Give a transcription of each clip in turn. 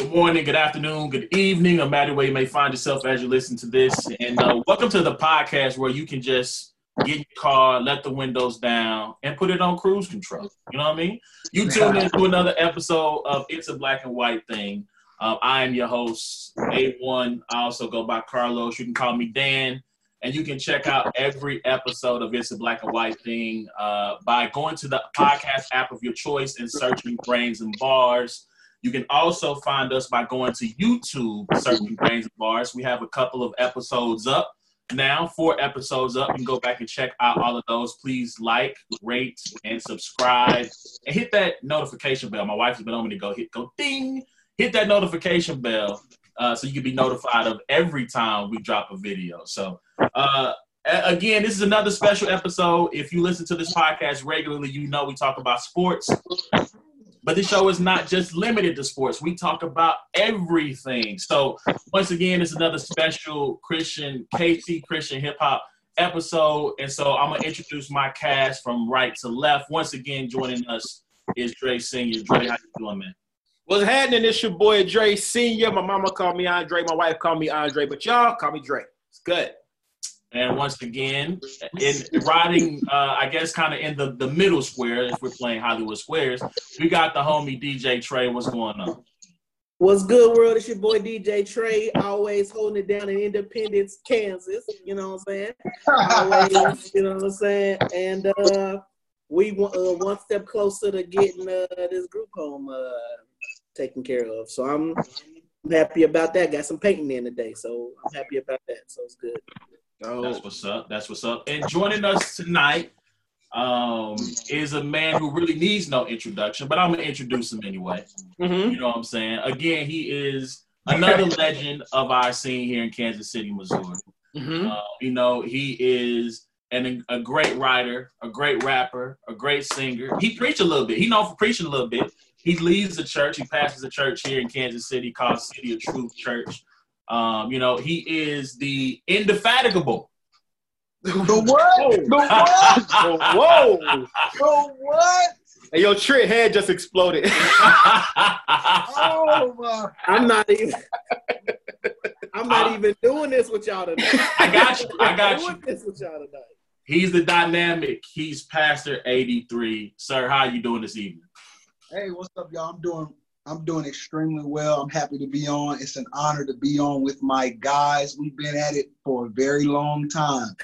Good morning, good afternoon, good evening, no matter where you may find yourself as you listen to this. And uh, welcome to the podcast where you can just get your car, let the windows down, and put it on cruise control. You know what I mean? You tune in to another episode of It's a Black and White Thing. Um, I am your host, A1. I also go by Carlos. You can call me Dan. And you can check out every episode of It's a Black and White Thing uh, by going to the podcast app of your choice and searching Brains and Bars. You can also find us by going to YouTube, searching Brains and Bars. We have a couple of episodes up now, four episodes up. You can go back and check out all of those. Please like, rate, and subscribe, and hit that notification bell. My wife has been on me to go hit go ding, hit that notification bell uh, so you can be notified of every time we drop a video. So, uh, again, this is another special episode. If you listen to this podcast regularly, you know we talk about sports. But this show is not just limited to sports. We talk about everything. So once again, it's another special Christian KC Christian hip hop episode. And so I'm gonna introduce my cast from right to left. Once again, joining us is Dre Senior. Dre, how you doing, man? What's happening? It's your boy Dre Senior. My mama called me Andre. My wife called me Andre. But y'all call me Dre. It's good. And once again, in riding, uh, I guess, kind of in the, the middle square, if we're playing Hollywood Squares, we got the homie DJ Trey. What's going on? What's good, world? It's your boy DJ Trey, always holding it down in Independence, Kansas. You know what I'm saying? Always, you know what I'm saying? And uh, we uh, one step closer to getting uh, this group home uh, taken care of. So I'm happy about that. Got some painting in today, so I'm happy about that. So it's good. Oh. That's what's up. That's what's up. And joining us tonight um, is a man who really needs no introduction, but I'm gonna introduce him anyway. Mm-hmm. You know what I'm saying? Again, he is another legend of our scene here in Kansas City, Missouri. Mm-hmm. Uh, you know, he is an, a great writer, a great rapper, a great singer. He preached a little bit. He known for preaching a little bit. He leads the church. He pastors a church here in Kansas City called City of Truth Church. Um, you know, he is the indefatigable. The what? the what? Whoa! The what? Hey, your trick head just exploded. oh my! I'm not even. I'm not uh, even doing this with y'all tonight. I got you. I got you. This with y'all tonight. He's the dynamic. He's Pastor 83. Sir, how you doing this evening? Hey, what's up, y'all? I'm doing I'm doing extremely well. I'm happy to be on. It's an honor to be on with my guys. We've been at it for a very long time.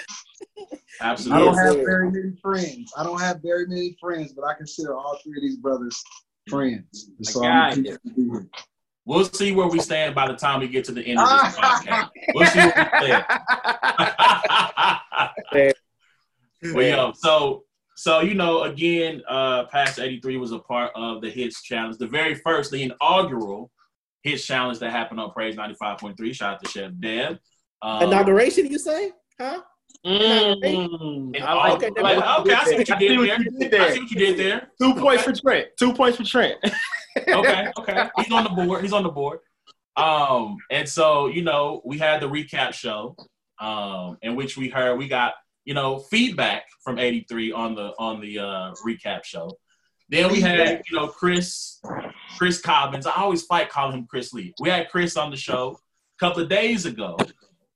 Absolutely. I don't have very many friends. I don't have very many friends, but I consider all three of these brothers friends. So We'll see where we stand by the time we get to the end of this podcast. We'll see where we stand. well, yo, so so, you know, again, uh, Past 83 was a part of the Hits Challenge, the very first, the inaugural Hits Challenge that happened on Praise 95.3. Shout out to Chef Deb. Um, Inauguration, you say? Huh? Mm, I like, okay, like, okay, I see what you did, there. you did there. I see what you did there. Two okay. points for Trent. Two points for Trent. okay, okay. He's on the board. He's on the board. Um, and so, you know, we had the recap show, um, in which we heard we got you know, feedback from 83 on the on the uh, recap show. Then we had, you know, Chris, Chris Cobbins. I always fight calling him Chris Lee. We had Chris on the show a couple of days ago.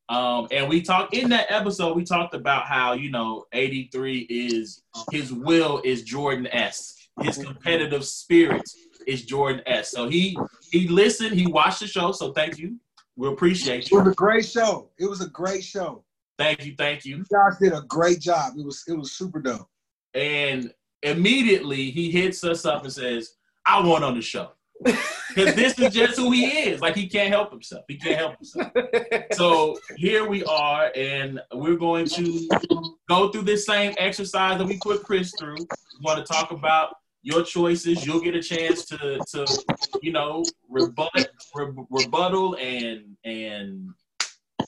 Um, and we talked in that episode, we talked about how, you know, 83 is his will is Jordan S. His competitive spirit is Jordan S. So he he listened, he watched the show. So thank you. We appreciate you. It was a great show. It was a great show. Thank you, thank you. You guys did a great job. It was it was super dope. And immediately he hits us up and says, "I want on the show." Because this is just who he is. Like he can't help himself. He can't help himself. so here we are, and we're going to go through this same exercise that we put Chris through. We want to talk about your choices. You'll get a chance to, to you know, rebut, re- rebuttal and and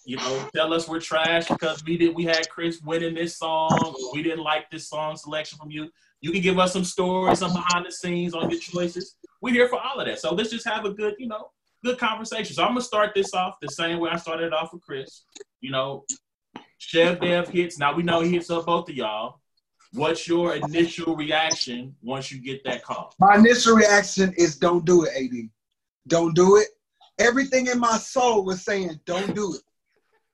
you know, tell us we're trash because we did we had Chris winning this song. we didn't like this song selection from you. You can give us some stories, some behind the scenes on your choices. We're here for all of that. So let's just have a good, you know, good conversation. So I'm gonna start this off the same way I started off with Chris. You know, Chef Dev hits. Now we know he hits up both of y'all. What's your initial reaction once you get that call? My initial reaction is don't do it, AD. Don't do it everything in my soul was saying, "Don't do it,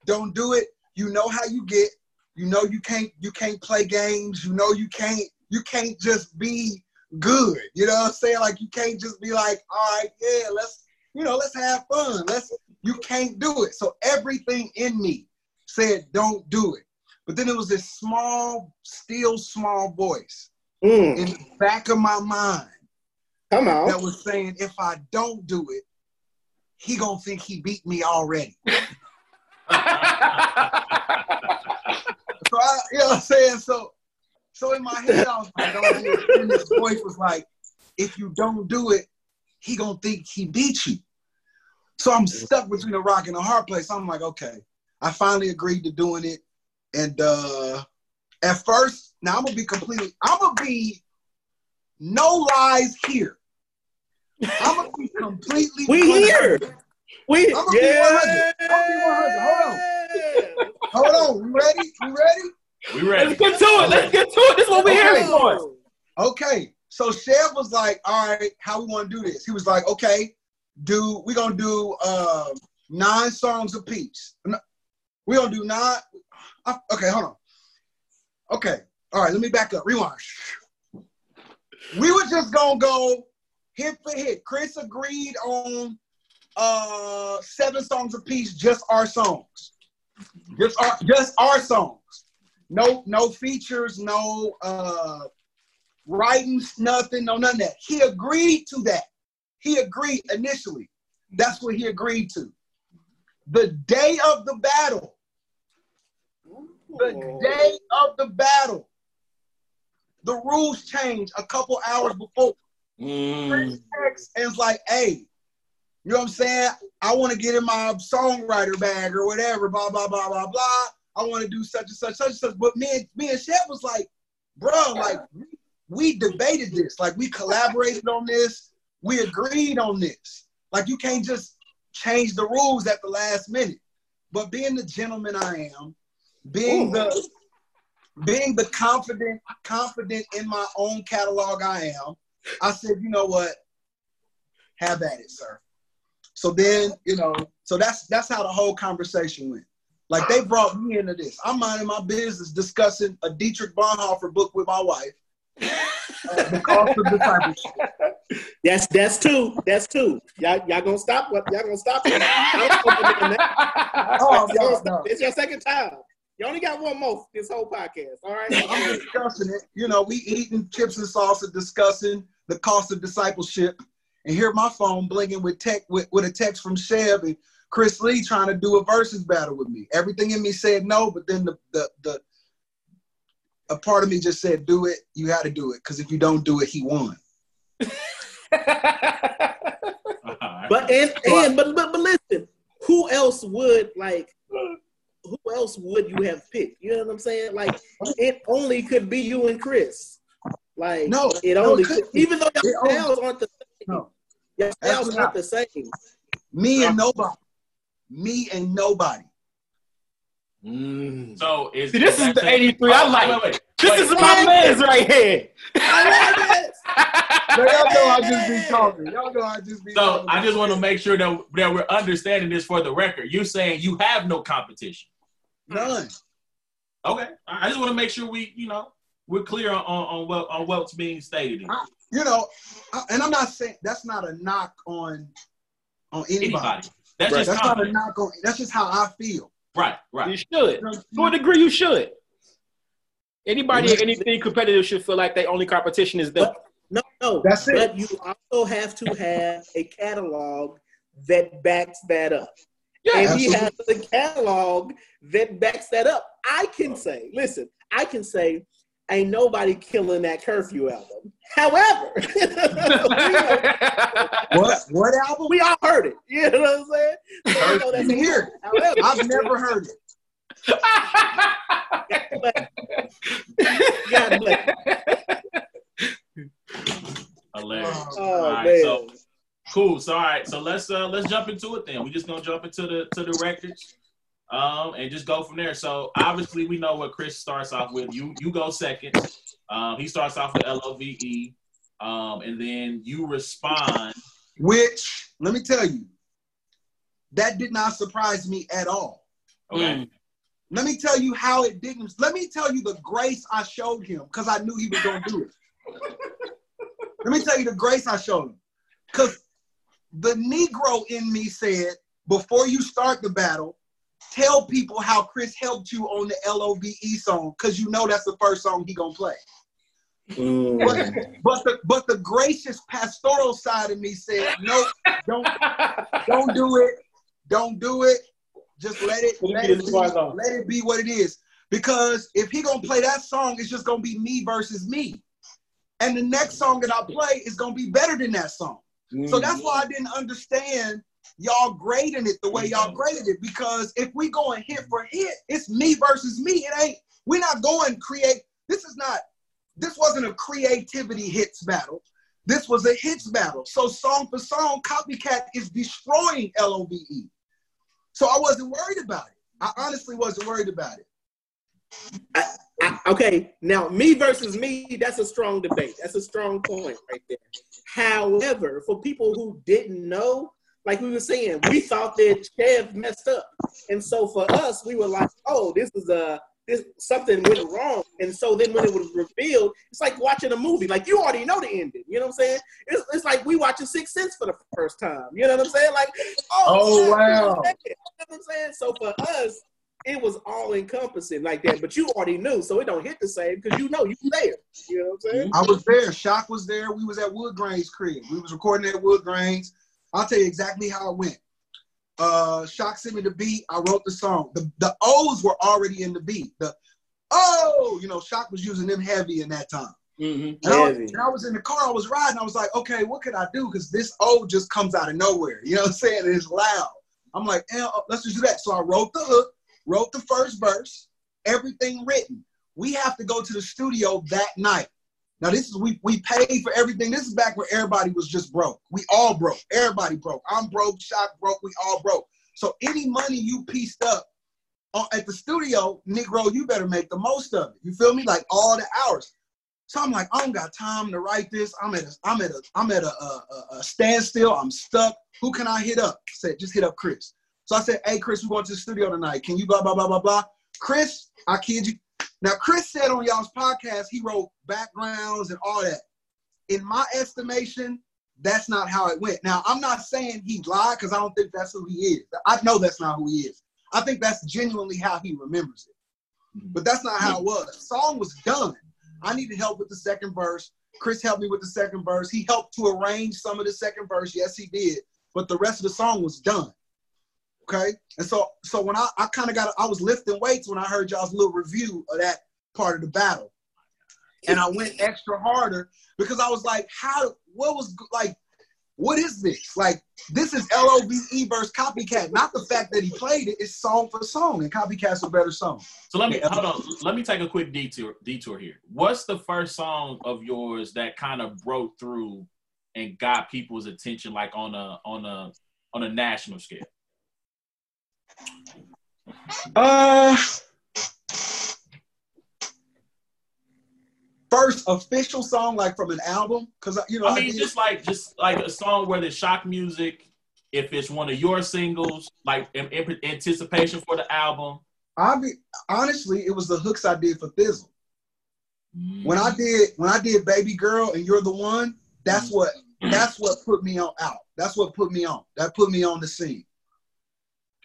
don't do it." You know how you get. You know you can't. You can't play games. You know you can't. You can't just be good. You know what I'm saying? Like you can't just be like, all right, yeah, let's, you know, let's have fun. Let's. You can't do it. So everything in me said, don't do it. But then it was this small, still small voice Mm, in the back of my mind come on. that was saying, if I don't do it, he gonna think he beat me already. So I, you know what I'm saying? So, so in my head, I was like, do. And this voice was like, if you don't do it, he gonna think he beat you. So I'm stuck between a rock and a hard place. I'm like, okay. I finally agreed to doing it. And uh at first, now I'm gonna be completely, I'm gonna be no lies here. I'm gonna be completely We 100. here. We I'm gonna be yeah. 100. I'm gonna be Hold on, we ready? We ready? We ready? Let's get to it. Let's get to it. This is what we Okay. here for. Okay, so Chev was like, "All right, how we want to do this?" He was like, "Okay, do we gonna do uh, nine songs a piece. We gonna do nine? uh, Okay, hold on. Okay, all right, let me back up. Rewind. We were just gonna go hit for hit. Chris agreed on uh seven songs a piece, just our songs, just our just our songs. No, no features, no uh writings, nothing, no none of that. He agreed to that. He agreed initially. That's what he agreed to. The day of the battle, the day of the battle, the rules changed a couple hours before. Chris texts and it's like, hey, you know what I'm saying? I want to get in my songwriter bag or whatever, blah, blah, blah, blah, blah. I want to do such and such, such and such. But me and me and Chef was like, bro, like we debated this. Like we collaborated on this. We agreed on this. Like you can't just change the rules at the last minute. But being the gentleman I am, being the being the confident, confident in my own catalog I am, I said, you know what? Have at it, sir. So then, you know, so that's that's how the whole conversation went. Like they brought me into this. I'm minding my business discussing a Dietrich Bonhoeffer book with my wife. Uh, the cost of discipleship. That's that's two. That's two. Y'all y'all gonna stop? What y'all gonna stop? it? I don't know what you're doing Oh, no, no. It's your second time. You only got one more this whole podcast. All right. I'm discussing it. You know, we eating chips and salsa, discussing the cost of discipleship. And hear my phone blinking with tech with, with a text from Sheb and Chris Lee trying to do a versus battle with me. Everything in me said no, but then the the the a part of me just said, do it. You had to do it. Because if you don't do it, he won. But and and but but but listen, who else would like? Who else would you have picked? You know what I'm saying? Like it only could be you and Chris. Like No, it no, only it could, even though It your only- styles aren't the same. No. Your styles Absolutely aren't the same. Me and nobody. Me and nobody. Mm. So is See, this is the 83 I oh, like. Wait, wait, This wait. is my man's right here. I love it. Y'all know I just be talking. Y'all know I just be So talking. I just want to make sure that, that we're understanding this for the record. You're saying you have no competition. none. Okay. I just want to make sure we, you know, we're clear on, on, on what on what's being stated. here. You know, I- and I'm not saying that's not a knock on on anybody. Anybody. That's Right. just That's not a knock on. That's just how I feel. Right, right. You should. To a degree, you should. Anybody in anything competitive should feel like their only competition is them. No, no. That's it. But you also have to have a catalog that backs that up. Yeah, and he absolutely. has a catalog that backs that up. I can say, listen, I can say, ain't nobody killing that curfew album. However, What what album? we all heard it. You know what I'm saying? So, you know, I that's didn't hear it. However, I've never heard it. but, God bless. Hilarious. Oh All right, man. so cool. So all right, so let's uh let's jump into it then. We're just gonna jump into the to the records. Um, and just go from there. So obviously we know what Chris starts off with. You you go second. Um, he starts off with L O V E. Um, and then you respond. Which let me tell you, that did not surprise me at all. Okay. Mm. Let me tell you how it didn't. Let me tell you the grace I showed him because I knew he was gonna do it. Let me tell you the grace I showed him. Because the Negro in me said, before you start the battle, tell people how Chris helped you on the LOVE song, because you know that's the first song he gonna play. Mm. But, but the but the gracious pastoral side of me said, no, don't don't do it. Don't do it. Just let it, Let it be it the be, squad song. let it be what it is. Because if he gonna play that song, it's just gonna be me versus me. And the next song that I play is gonna be better than that song. So that's why I didn't understand y'all grading it the way y'all mm-hmm. graded it. Because if we going hit for hit, it's me versus me. It ain't, we're not going create. This is not, this wasn't a creativity hits battle. This was a hits battle. So song for song, Copycat is destroying LOVE. So I wasn't worried about it. I honestly wasn't worried about it. I- okay, now me versus me, that's a strong debate. That's a strong point right there. However, for people who didn't know, like we were saying, we thought that Chev messed up. And so for us, we were like, oh, this is a this something went wrong. And so then when it was revealed, it's like watching a movie. Like you already know the ending. You know what I'm saying? It's, it's like we watching Sixth Sense for the first time. You know what I'm saying? Like, oh, Oh, snap, wow. You know what I'm saying? So for us, it was all encompassing like that. But you already knew, so it don't hit the same because you know you there. You know what I'm saying? I was there. Shock was there. We was at Woodgrain's crib. We was recording at Woodgrain's. I'll tell you exactly how it went. Uh, Shock sent me the beat. I wrote the song. The the O's were already in the beat. The oh, you know, Shock was using them heavy in that time. Mhm. And I, was, and I was in the car. I was riding. I was like, okay, what could I do? Because this O just comes out of nowhere. You know what I'm saying? And it's loud. I'm like, eh, uh, let's just do that. So I wrote the hook, wrote the first verse, everything written. We have to go to the studio that night. Now this is we we paid for everything. This is back where everybody was just broke. We all broke. Everybody broke. I'm broke. Shock broke. We all broke. So any money you pieced up on, at the studio, Negro, you better make the most of it. You feel me? Like all the hours. So I'm like, I don't got time to write this. I'm at a, I'm at a, I'm at a, a- a standstill. I'm stuck. Who can I hit up? I said, just hit up Chris. So I said, hey, Chris, we're going to the studio tonight. Can you blah, blah, blah, blah, blah? Chris, I kid you. Now, Chris said on y'all's podcast, he wrote backgrounds and all that. In my estimation, that's not how it went. Now, I'm not saying he lied because I don't think that's who he is. I know that's not who he is. I think that's genuinely how he remembers it. Mm-hmm. But that's not how it was. The song was done. I needed help with the second verse. Chris helped me with the second verse. He helped to arrange some of the second verse. Yes, he did. But the rest of the song was done. Okay. And so so when I, I kind of got I was lifting weights when I heard y'all's little review of that part of the battle. And I went extra harder because I was like, how what was like what is this? Like, this is LOVE versus Copycat. Not the fact that he played it, it's song for song, and Copycat's a better song. So let me hold on. Let me take a quick detour detour here. What's the first song of yours that kind of broke through and got people's attention, like on a on a on a national scale? Uh, first official song, like from an album, because uh, you know, I I mean, did- just like just like a song where there's shock music. If it's one of your singles, like in, in anticipation for the album. I be honestly, it was the hooks I did for Thi'sl. Mm. When I did when I did Baby Girl and You're the One, that's mm. what that's what put me on out. That's what put me on. That put me on the scene.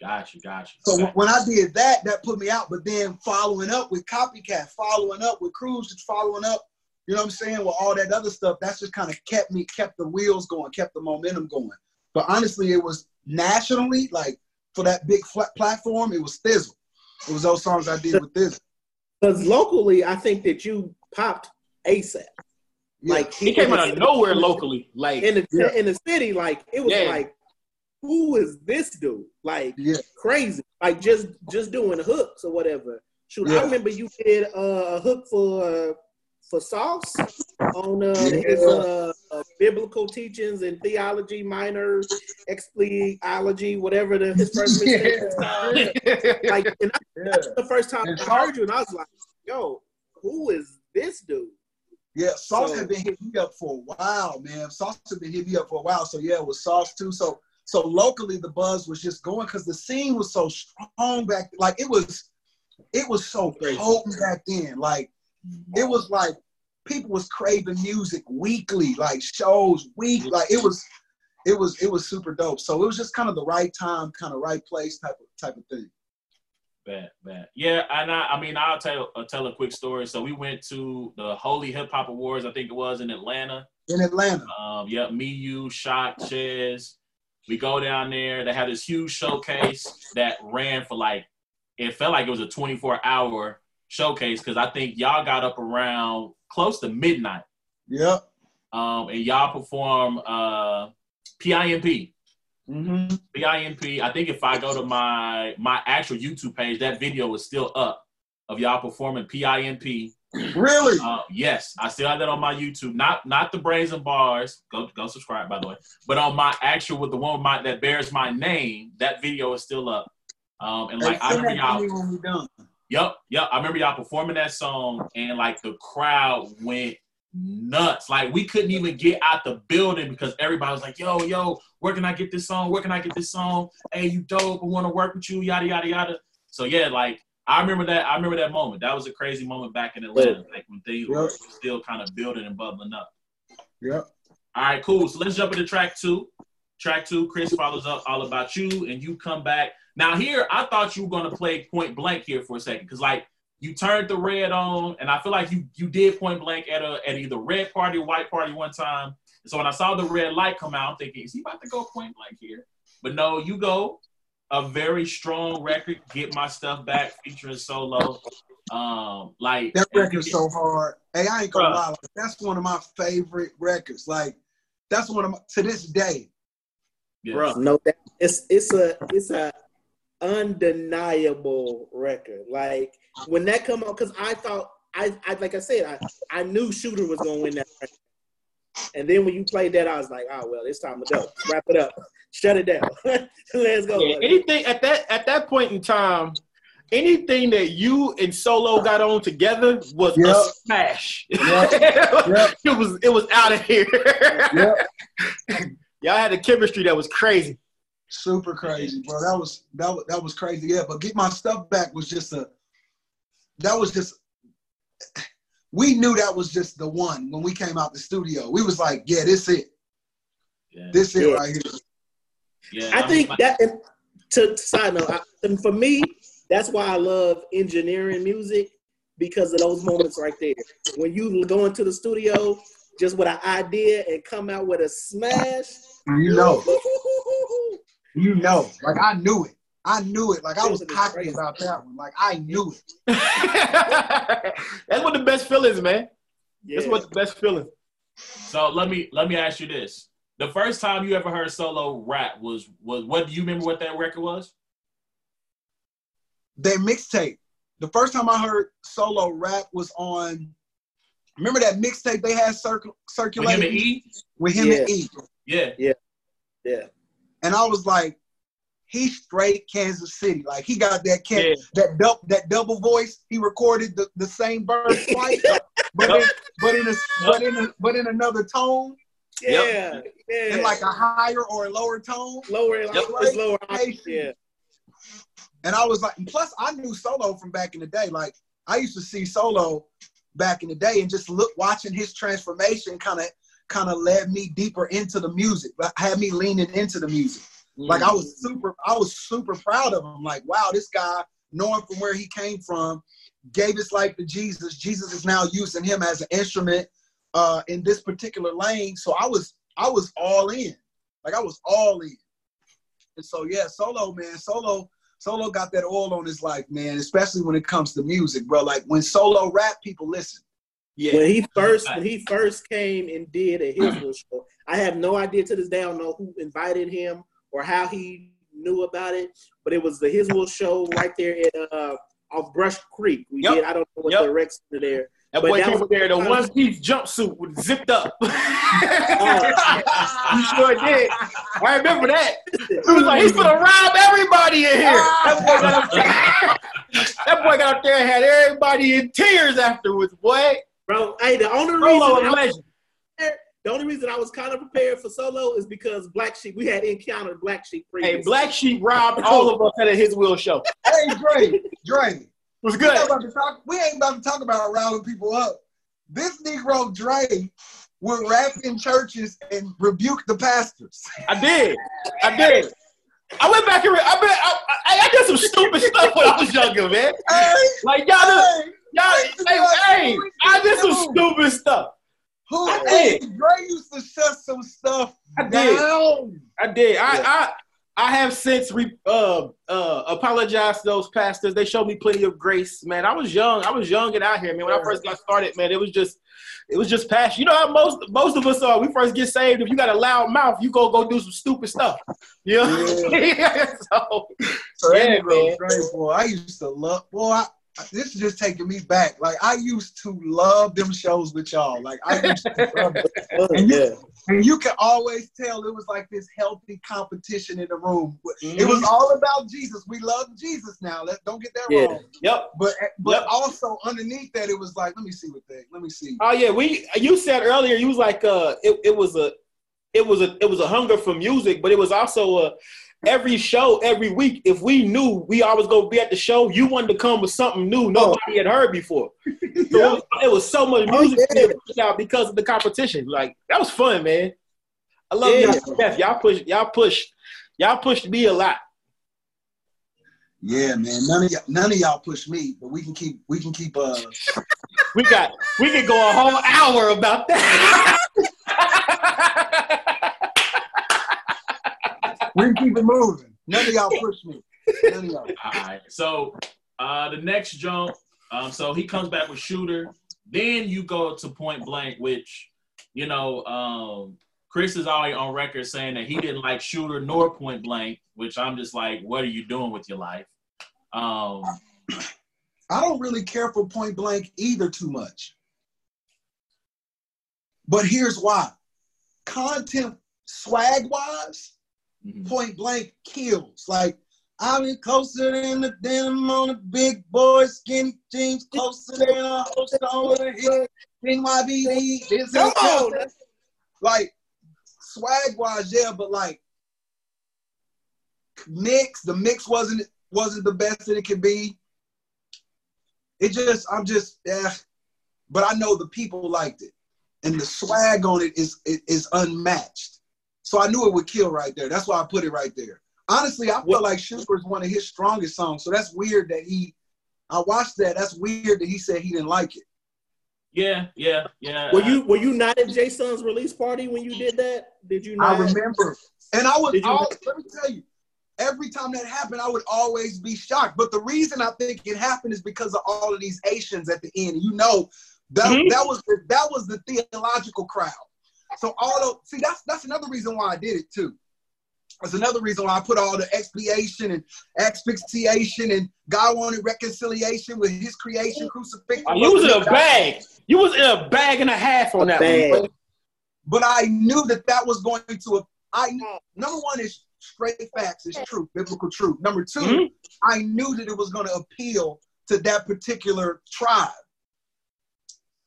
Got gotcha. So Okay. when I did that, that put me out. But then following up with Copycat, following up with Cruz, just following up, you know what I'm saying, with all that other stuff, that's just kind of kept me, kept the wheels going, kept the momentum going. But honestly, it was nationally, like for that big flat platform, it was Thi'sl. It was those songs I did with Thi'sl. Because locally, I think that you popped ASAP. Yeah. Like He came out of nowhere locally. Like in the Yeah. in the city. Like it was Yeah. like, who is this dude? Like Yeah. crazy. Like just just doing hooks or whatever. Shoot, I remember you did uh, a hook for uh, for Sauce on uh, Yeah. his uh, uh, biblical teachings and theology minor expleology, whatever the, his first mistake. Like, and I, Yeah. that's the first time And I Sauce- heard you, and I was like, "Yo, who is this dude?" Yeah, Sauce So- had been hitting me up for a while, man. Sauce had been hitting me up for a while. So yeah, it was Sauce too. So So locally, the buzz was just going because the scene was so strong back. Like it was, it was so potent back then. Like it was like people was craving music weekly, like shows week. Like it was, it was, it was super dope. So it was just kind of the right time, kind of right place type of type of thing. Bad, bad. Yeah, and I, I mean, I'll tell I'll tell a quick story. So we went to the Holy Hip Hop Awards, I think it was in Atlanta. In Atlanta. Um, yep, me, you, Shock, Ches. We go down there. They had this huge showcase that ran for like, it felt like it was a 24 hour showcase because I think y'all got up around close to midnight. Yep. Um, and y'all perform uh, PIMP. Mm-hmm. PIMP. I think if I go to my my actual YouTube page, that video is still up of y'all performing PIMP. Really? Uh, yes, I still have that on my YouTube. Not not the Brains and Bars. Go go subscribe by the way. But on my actual with the one my, that bears my name, that video is still up. Um, and like I remember y'all. When we done. Yep, yep. I remember y'all performing that song, and like the crowd went nuts. Like we couldn't even get out the building because everybody was like, "Yo, yo, where can I get this song? Where can I get this song? Hey, you dope. I want to work with you. Yada yada yada." So yeah, like I remember that. I remember that moment. That was a crazy moment back in Atlanta, like when things yep. were still kind of building and bubbling up. Yep. All right, cool. So let's jump into track two. Track two, Chris follows up all about you, and you come back. Now here, I thought you were gonna play point blank here for a second, because like you turned the red on, and I feel like you you did point blank at a at either red party or white party one time. So when I saw the red light come out, I'm thinking, is he about to go point blank here? But no, you go a very strong record. Get my stuff back, featuring solo. Um, like that record's so hard. Hey, I ain't gonna Bruh. lie, like, that's one of my favorite records. Like that's one of my to this day. Yeah. Bro, no, that, it's it's a it's a undeniable record. Like when that come out, because I thought I, I like I said, I, I knew Shooter was gonna win that record. And then when you played that, I was like, oh well, it's time to go. Wrap it up. Shut it down. Let's go. Yeah, anything at that at that point in time, anything that you and Solo got on together was yep. a smash. Yep. yep. it was it was out of here. Y'all had a chemistry that was crazy. Super crazy, bro. That was that was that was crazy. Yeah, but get my stuff back was just a that was just we knew that was just the one when we came out the studio. We was like, yeah, this it. Yeah. This it yeah. right here. Yeah, I, I think mean, that and to, side note, I, and for me, that's why I love engineering music because of those moments right there. When you go into the studio just with an idea and come out with a smash, you know, you know, like I knew it. I knew it. Like I was cocky about that one. Like I knew it. That's what the best feelings, man. Yeah. That's what the best feeling. So let me let me ask you this: the first time you ever heard solo rap was was what? Do you remember what that record was? Their mixtape. The first time I heard solo rap was on. Remember that mixtape they had circ- circulating with him and E. With him yeah. and E. Yeah. Yeah. Yeah. And I was like, he's straight Kansas City. Like he got that can- yeah. that double that double voice. He recorded the, the same verse twice, but in, but in a but in a, but in another tone. Yeah, yep. yeah. In like a higher or a lower tone. Lower, yep. it's lower. Yeah. And I was like, plus I knew Solo from back in the day. Like I used to see Solo back in the day and just look watching his transformation kind of kind of led me deeper into the music, had me leaning into the music. Mm-hmm. Like I was super, I was super proud of him. Like, wow, this guy, knowing from where he came from, gave his life to Jesus. Jesus is now using him as an instrument uh, in this particular lane. So I was, I was all in. Like I was all in. And so yeah, Solo man, Solo, Solo got that oil on his life, man. Especially when it comes to music, bro. Like when Solo rap, people listen. Yeah. When he first when he first came and did a Hillsville show, I have no idea to this day. I don't know who invited him or how he knew about it, but it was the Hillsville show right there at uh, off Brush Creek. We yep. did. I don't know what yep. the Rex there. That boy came up there, the one piece jumpsuit with zipped up. oh. you sure did. I remember that. He was like, he's gonna rob everybody in here. That boy got up there, that boy got up there and had everybody in tears afterwards, boy. Bro, hey, the only reason the only reason I was kind of prepared for solo is because Black Sheep. We had encountered Black Sheep. Previously. Hey, Black Sheep robbed all of us at his will show. hey, Dre, Dre, was good. We ain't, about to talk, we ain't about to talk about rounding people up. This Negro Dre would rap in churches and rebuke the pastors. I did. I did. I went back and re- I, bet, I, I, I, did some stupid stuff when I was younger, man. Hey, like y'all, hey, y'all, hey, hey, I did some stupid stuff. Who I did. Dre used to shut some stuff I did. down. I did. I, I I have since re, uh, uh, apologized to those pastors. They showed me plenty of grace, man. I was young. I was young and out here, man. When I first got started, man, it was just, it was just passion. You know how most most of us are. We first get saved. If you got a loud mouth, you go go do some stupid stuff. You know? Yeah. so, so, yeah, man. Great, boy. I used to love. Boy, I, this is just taking me back. Like I used to love them shows with y'all. Like I used to love and, you, and you can always tell it was like this healthy competition in the room. Mm-hmm. It was all about Jesus. We love Jesus now. Let don't get that yeah. wrong. Yep. But but yep. also underneath that, it was like, let me see what they. Let me see. Oh yeah, we. You said earlier you was like, uh, it, it was a, it was a, it was a hunger for music, but it was also a every show, every week, if we knew we always gonna be at the show, you wanted to come with something new nobody oh. had heard before. So yeah. it, was, it, was, so much music oh, yeah. out because of the competition. Like that was fun, man. I love yeah. y'all. Y'all push, y'all push, y'all pushed me a lot. Yeah, man. None of y'all, none of y'all push me, but we can keep, we can keep. uh We got, we can go a whole hour about that. we can keep it moving. None of y'all push me. None of y'all. All right. So uh, the next jump, um, so he comes back with shooter. Then you go to point blank, which you know, um, Chris is already on record saying that he didn't like shooter nor point blank, which I'm just like, what are you doing with your life? Um, I don't really care for point blank either too much. But here's why. Content swag wise, mm-hmm. point blank kills. Like I'm in closer than the denim on the big boy, skinny jeans, closer than a host on the hit. NYBD, this Come on. Like swag wise, yeah, but like mix, the mix wasn't wasn't the best that it could be. It just, I'm just, yeah. But I know the people liked it, and the swag on it is is unmatched. So I knew it would kill right there. That's why I put it right there. Honestly, I felt like Sugar is one of his strongest songs. So that's weird that he. I watched that. That's weird that he said he didn't like it. Yeah, yeah, yeah. Were you were you not at Jay Son's release party when you did that? Did you? Not? I remember, and I was. All, let me tell you, every time that happened, I would always be shocked. But the reason I think it happened is because of all of these Asians at the end. You know, that mm-hmm. that was the, that was the theological crowd. So all of see that's that's another reason why I did it too. That's another reason why I put all the expiation and asphyxiation and God wanted reconciliation with His creation, crucifixion. Oh, you was in a bag. You was in a bag and a half on that bag. one. But I knew that that was going to. I number one is straight facts, it's true, biblical truth. Number 2 mm-hmm. I knew that it was going to appeal to that particular tribe.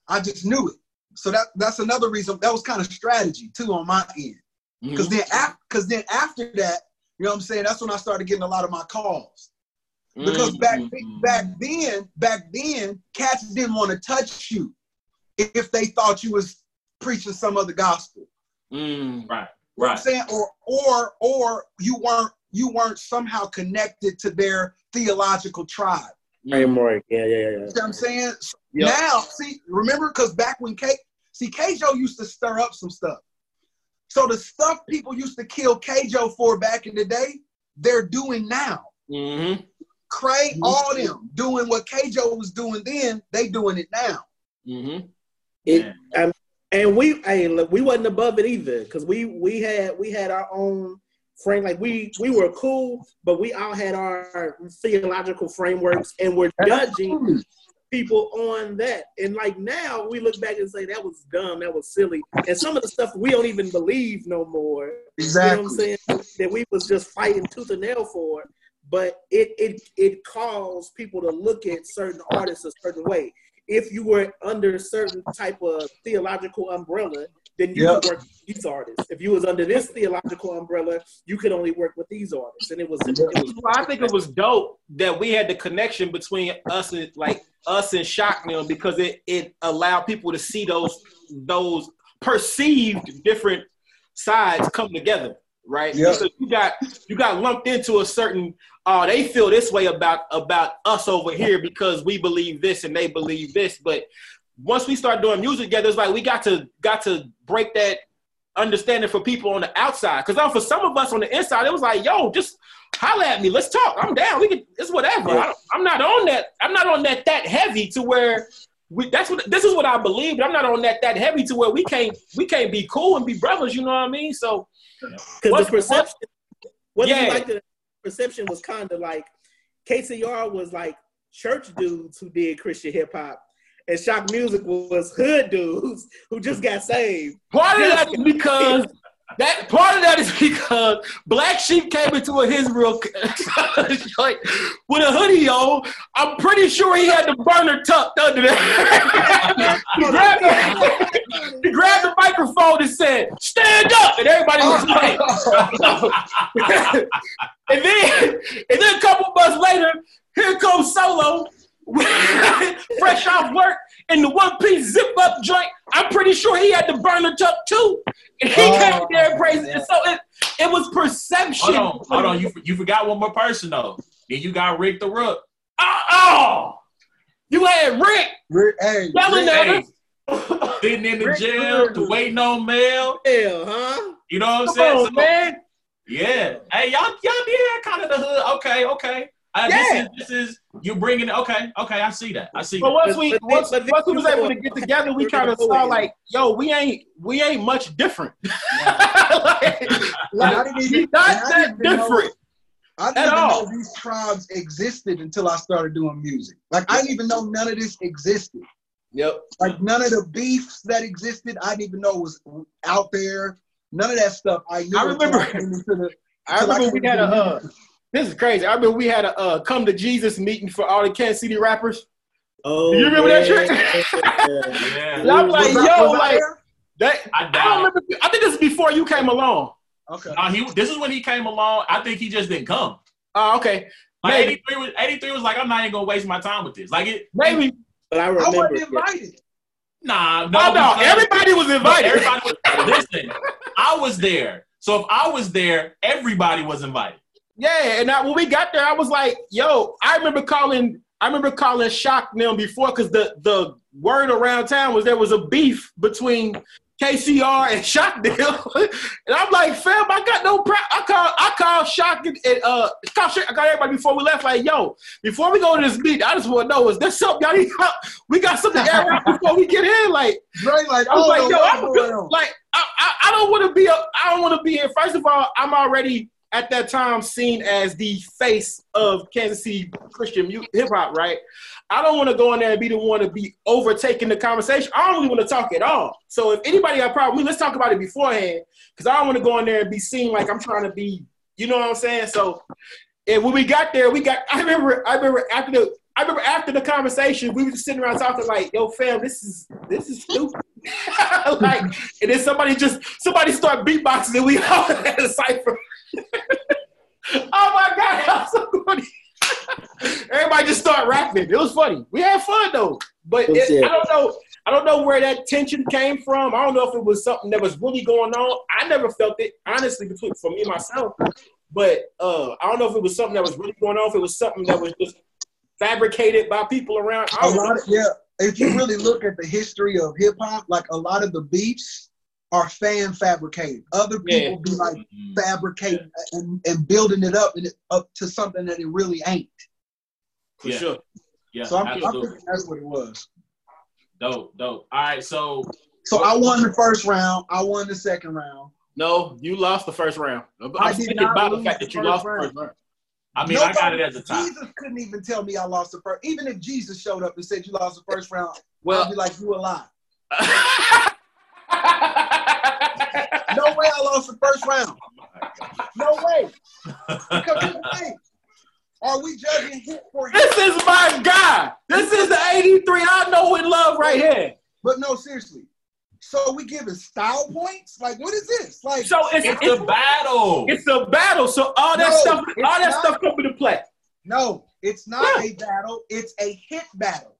I just knew it. So that that's another reason. That was kind of strategy too on my end. Because mm-hmm. then, because then after that, you know what I'm saying? That's when I started getting a lot of my calls. Because back mm-hmm. back then, back then, cats didn't want to touch you if they thought you was preaching some other gospel. Mm, right. You know right. I'm saying? Or or or you weren't you weren't somehow connected to their theological tribe. Framework. Yeah, yeah, yeah. You know what I'm saying? Yep. Now, see, remember, because back when K see Kjo used to stir up some stuff. So the stuff people used to kill Kjo for back in the day, they're doing now. Mm-hmm. Craig, mm-hmm. all them doing what Kjo was doing then, they doing it now. Mm-hmm. It, um, and we, hey, look, we wasn't above it either because we we had we had our own frame. Like we we were cool, but we all had our theological frameworks, and we're judging people on that. And like now, we look back and say that was dumb, that was silly, and some of the stuff we don't even believe no more. Exactly. You know what I'm saying? That we was just fighting tooth and nail for. But it it it caused people to look at certain artists a certain way if you were under a certain type of theological umbrella, then you yep. could work with these artists. If you was under this theological umbrella, you could only work with these artists. And it was, it was well, I think it was dope that we had the connection between us and like us and Shockmill because it it allowed people to see those those perceived different sides come together, right? Yep. So you got you got lumped into a certain oh, they feel this way about about us over here because we believe this and they believe this. But once we start doing music together, it's like we got to got to break that understanding for people on the outside. Because for some of us on the inside, it was like, yo, just holler at me, let's talk. I'm down. We can. It's whatever. I, am not on that. I'm not on that that heavy to where. We, that's what this is what I believe. But I'm not on that that heavy to where we can't we can't be cool and be brothers. You know what I mean? So, because the perception, what yeah. like the perception was kind of like KCR was like church dudes who did Christian hip hop, and Shock Music was hood dudes who just got saved. Part of that is because that part of that is because Black Sheep came into a his real like with a hoodie on. I'm pretty sure he had the burner tucked under there. he, grabbed the, he grabbed the microphone and said, "Stand up!" and everybody was like. and then, and then a couple months later, here comes Solo, fresh off work in the one piece zip up joint. I'm pretty sure he had the burner tuck too. And he oh, came there and praised it. So it, it was perception. Hold on, hold on. You, you forgot one more person though. Then you got Rick the Rook. Oh, oh. you had Rick, Rick hey, yelling Rick, at us. Sitting in the Rick, jail, to waiting on mail. Hell, huh? You know what I'm saying? On, so, man. Yeah. Hey, y'all, y'all did kind of the hood. Okay, okay. Uh, yeah. This is, this is you bringing it. Okay, okay. I see that. I see. But once we once, once we was able to get together, we kind of saw like, yo, we ain't we ain't much different. like, like, even, not that different. I didn't even all. know these tribes existed until I started doing music. Like I didn't even know none of this existed. Yep. Like none of the beefs that existed, I didn't even know was out there. None of that stuff. I knew. I remember. I, the, I remember we had a. Uh, this is crazy. I remember we had a uh, come to Jesus meeting for all the Kansas City rappers. Oh, Do you remember that shit? yeah. yeah. I'm like, yo, like that. I, I, don't remember. I think this is before you came along. Okay. Uh, he. This is when he came along. I think he just didn't come. Oh, uh, okay. Like 83 was 83 was like, I'm not even gonna waste my time with this. Like it maybe. But I remember. I wasn't invited. Nah, no, oh, no. Everybody was invited. everybody was. listen, I was there. So if I was there, everybody was invited. Yeah, and I, when we got there, I was like, "Yo!" I remember calling. I remember calling Shock them before because the the word around town was there was a beef between KCR and Shock Deal. and I'm like, fam, I got no pro- I call I call Shock and uh call I got everybody before we left, like, yo, before we go to this meeting, I just want to know, is there something y'all need help? We got something to air out before we get in. Like, right, like, I was oh, like, yo, I'm good. like I, I, I don't want to be a I don't want to be here. First of all, I'm already at that time seen as the face of Kansas City Christian hip hop, right? I don't want to go in there and be the one to be overtaking the conversation. I don't really want to talk at all. So if anybody got a problem, let's talk about it beforehand, because I don't want to go in there and be seen like I'm trying to be, you know what I'm saying? So and when we got there, we got. I remember. I remember after the. I remember after the conversation, we were just sitting around talking like, "Yo, fam, this is this is stupid." like, and then somebody just somebody start beatboxing, and we all had a cipher. Oh my god, that was so funny. Everybody just start rapping. It was funny. We had fun though. But it, I don't know. I don't know where that tension came from. I don't know if it was something that was really going on. I never felt it, honestly, between for me myself. But uh, I don't know if it was something that was really going on. If it was something that was just fabricated by people around. A lot of, yeah. If you really look at the history of hip hop, like a lot of the beefs are fan fabricated. Other people yeah. be like mm-hmm. fabricating yeah. and, and building it up and it, up to something that it really ain't. For yeah. sure. Yeah. So I'm, I'm, thinking that's what it was. Dope, dope. All right, so so I won the first round. I won the second round. No, you lost the first round. I'm I did not about the fact that you lost round. the first round. I mean, Nobody, I got it as a top. Jesus couldn't even tell me I lost the first. Even if Jesus showed up and said you lost the first round, well, I'd be like, you a lie. no way I lost the first round. Oh no way. Because way. Are we judging hit for This is my guy. This is the 83 I know and love right here. But no, seriously. So we giving style points? Like, what is this? Like, So it's, It's it's, a battle. it's a battle. So all that No, stuff, all that not. stuff come into play. no, it's not a battle. It's a hit battle.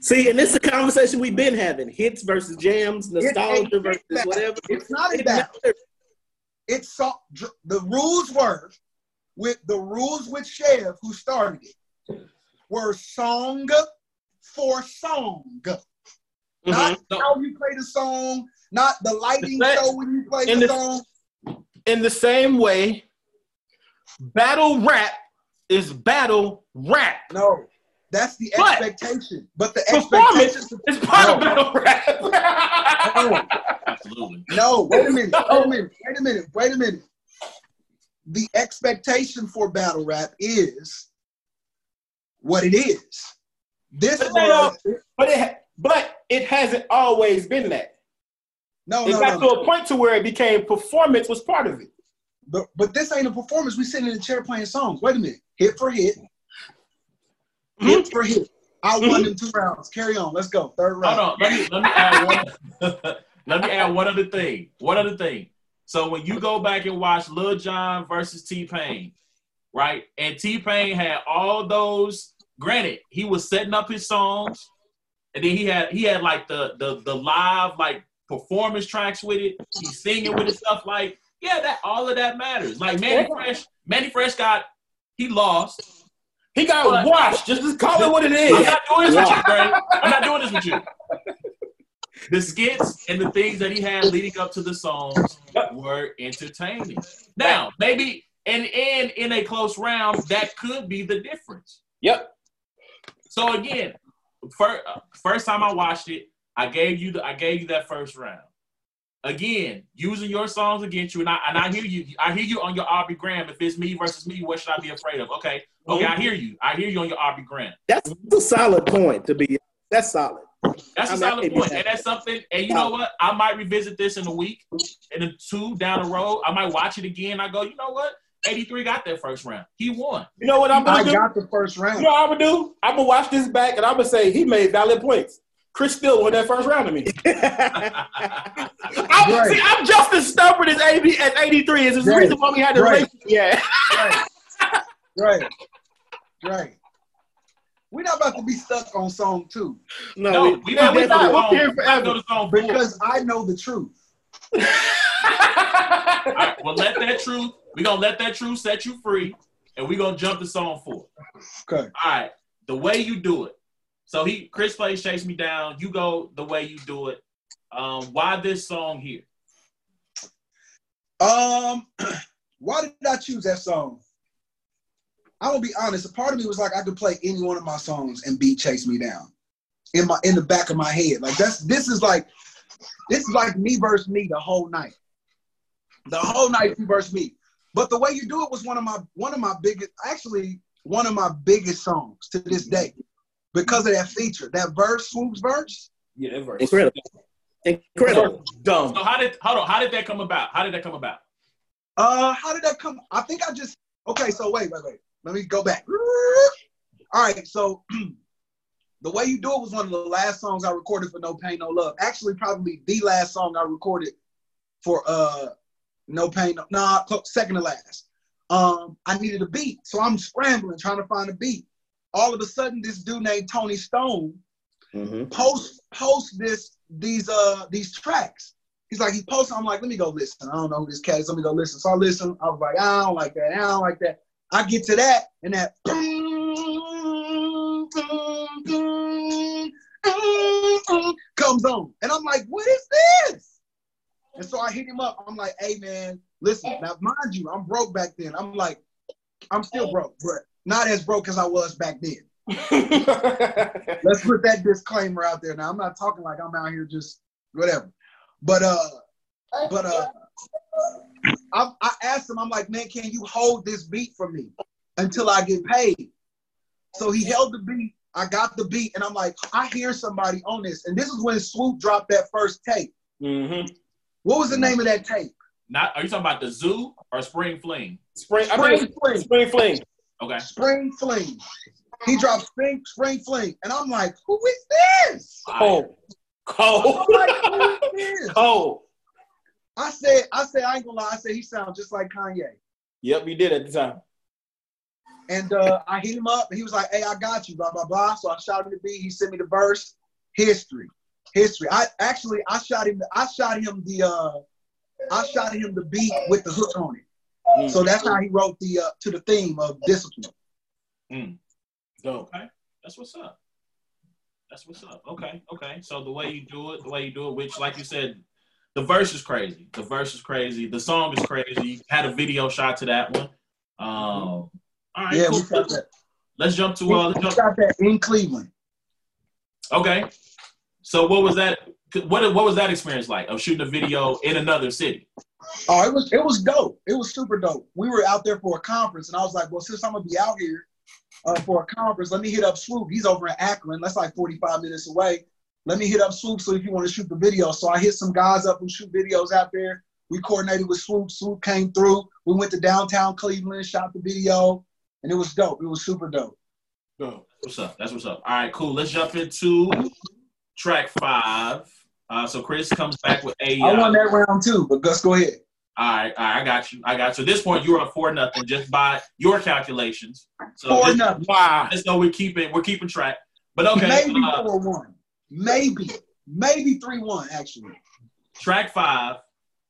See, and this is a conversation we've been having: hits versus jams, nostalgia versus whatever. It's not a It battle. It's so, the rules were with the rules with Chev, who started it, were song for song. Not Mhm. how you play the song, not the lighting The show when you play the the- song. In the same way, battle rap is battle rap. No, that's the But- expectation. But the expectation. is part of battle rap. No, Absolutely. no, wait a minute, wait a minute, wait a minute, wait a minute. The expectation for battle rap is what it is. This But they was but it but it hasn't always been that. no, It no, got no. to a point to where it became performance was part of it. But but this ain't a performance. We sitting in a chair playing songs. Wait a minute. Hit for hit. Hit for hit. I won in two rounds. Carry on. Let's go. Third round. Hold on. Let me let me add one. let me add one other thing. One other thing. So when you go back and watch Lil Jon versus T Pain, right? And T Pain had all those. Granted, he was setting up his songs, and then he had he had like the the the live like performance tracks with it. He's singing with it stuff like yeah, that all of that matters. Like Mannie Fresh, Mannie Fresh got he lost. He got But- washed. Just, just call it what it is. I'm not doing this with you, Gray. I'm not doing this with you. The skits and the things that he had leading up to the songs were entertaining. Now, maybe and and in a close round, that could be the difference. Yep. So again, first, first time I watched it, I gave you the I gave you that first round. Again, using your songs against you, and I and I hear you. I hear you on your Aubrey Graham. If it's me versus me, what should I be afraid of? Okay, okay, I hear you. I hear you on your Aubrey Graham. That's a solid point to be. That's solid. That's a I mean, I solid can't point, be and that's something. And you know what? I might revisit this in a week, in a two down the road. I might watch it again. I go, you know what? Eighty three got that first round. He won. You know what I'm gonna do? I got the first round. You know what I'm gonna do? I'm gonna watch this back and I'm gonna say he made valid points. Chris still won that first round to me. I'm, Right. see, I'm just as stubborn as 80 as 83 is. There's a Right. reason why we had the Right. relationship. Yeah. Right. right. Right. We're not about to be stuck on song two no, No, we, we we we we not. might We're go here on- forever. go to song four. because I know the truth. All right, well, let that truth. We're gonna let that truth set you free, and we're gonna jump to song four. Okay. All right, the way you do it. So he Chris plays Chase Me Down. You go the way you do it. Um, why this song here? Um, why did I choose that song? I'm gonna be honest. A part of me was like I could play any one of my songs and beat "Chase Me Down" in my in the back of my head. Like that's this is like this is like me versus me the whole night. The whole night me versus me. But the way you do it was one of my one of my biggest, actually one of my biggest songs to this day because of that feature, that verse, swoops verse. yeah, that verse. incredible, incredible. Dumb. So how did hold on? How did that come about? How did that come about? Uh, how did that come? I think I just okay. So wait, wait, wait. Let me go back. All right. So the way you do it was one of the last songs I recorded for No Pain No Love. Actually, probably the last song I recorded for uh No Pain No. Nah, second to last. Um, I needed a beat, so I'm scrambling trying to find a beat. All of a sudden, this dude named Tony Stone Mhm. post post this these uh these tracks. He's like, he posts. I'm like, let me go listen. I don't know who this cat is. Let me go listen. So I listen. I was like, I don't like that. I don't like that. I get to that, and that comes on, and I'm like, what is this? And so I hit him up. I'm like, hey man, listen. Now, mind you, I'm broke back then. I'm like, I'm still broke, but not as broke as I was back then. Let's put that disclaimer out there. Now I'm not talking like I'm out here just whatever. But uh but uh I, I asked him, I'm like, man, can you hold this beat for me until I get paid? So he held the beat. I got the beat, and I'm like, I hear somebody on this. And this is when Swoop dropped that first tape. mm-hmm. What was the name of that tape? Not are you talking about the zoo or Spring Fling? Spring, I Spring think Fling. it's Spring Fling. Okay. Spring Fling. He dropped Spring Spring Fling. And I'm like, who is this? Fire. Oh, Cold. Cold. I said, I said, I ain't gonna lie. I said he sounds just like Kanye. Yep, he did at the time. And uh, I hit him up, and he was like, "Hey, I got you." Blah blah blah. So I shot him the beat. He sent me the verse. History, history. I actually, I shot him. I shot him the. Uh, I shot him the beat with the hook on it. Mm. So that's how he wrote the uh, to the theme of discipline. Mm. Okay, that's what's up. That's what's up. Okay, okay. So the way you do it, the way you do it, which, like you said, the verse is crazy. The verse is crazy. The song is crazy. You had a video shot to that one. Um, all right, yeah, cool. we got that. Let's jump to uh, let's jump. got that in Cleveland. Okay, so what was that? What what was that experience like of shooting a video in another city? Oh, it was it was dope. It was super dope. We were out there for a conference, and I was like, well, since I'm gonna be out here uh, for a conference, let me hit up Swoop. He's over in Akron. That's like 45 minutes away let me hit up Swoop so if you want to shoot the video. So I hit some guys up who shoot videos out there. We coordinated with Swoop. Swoop came through. We went to downtown Cleveland, shot the video, and it was dope. It was super dope. Go. What's up? That's what's up. All right, cool. Let's jump into track five. Uh, so Chris comes back with a. Uh, won that round too, but Gus, go ahead. All right, all right, I got you. I got you. At this point, you're four nothing just by your calculations. So four just, nothing. Wow. Just know we're keeping we're keeping track. But okay, maybe uh, four one. Maybe, maybe 3 1, actually. Track five,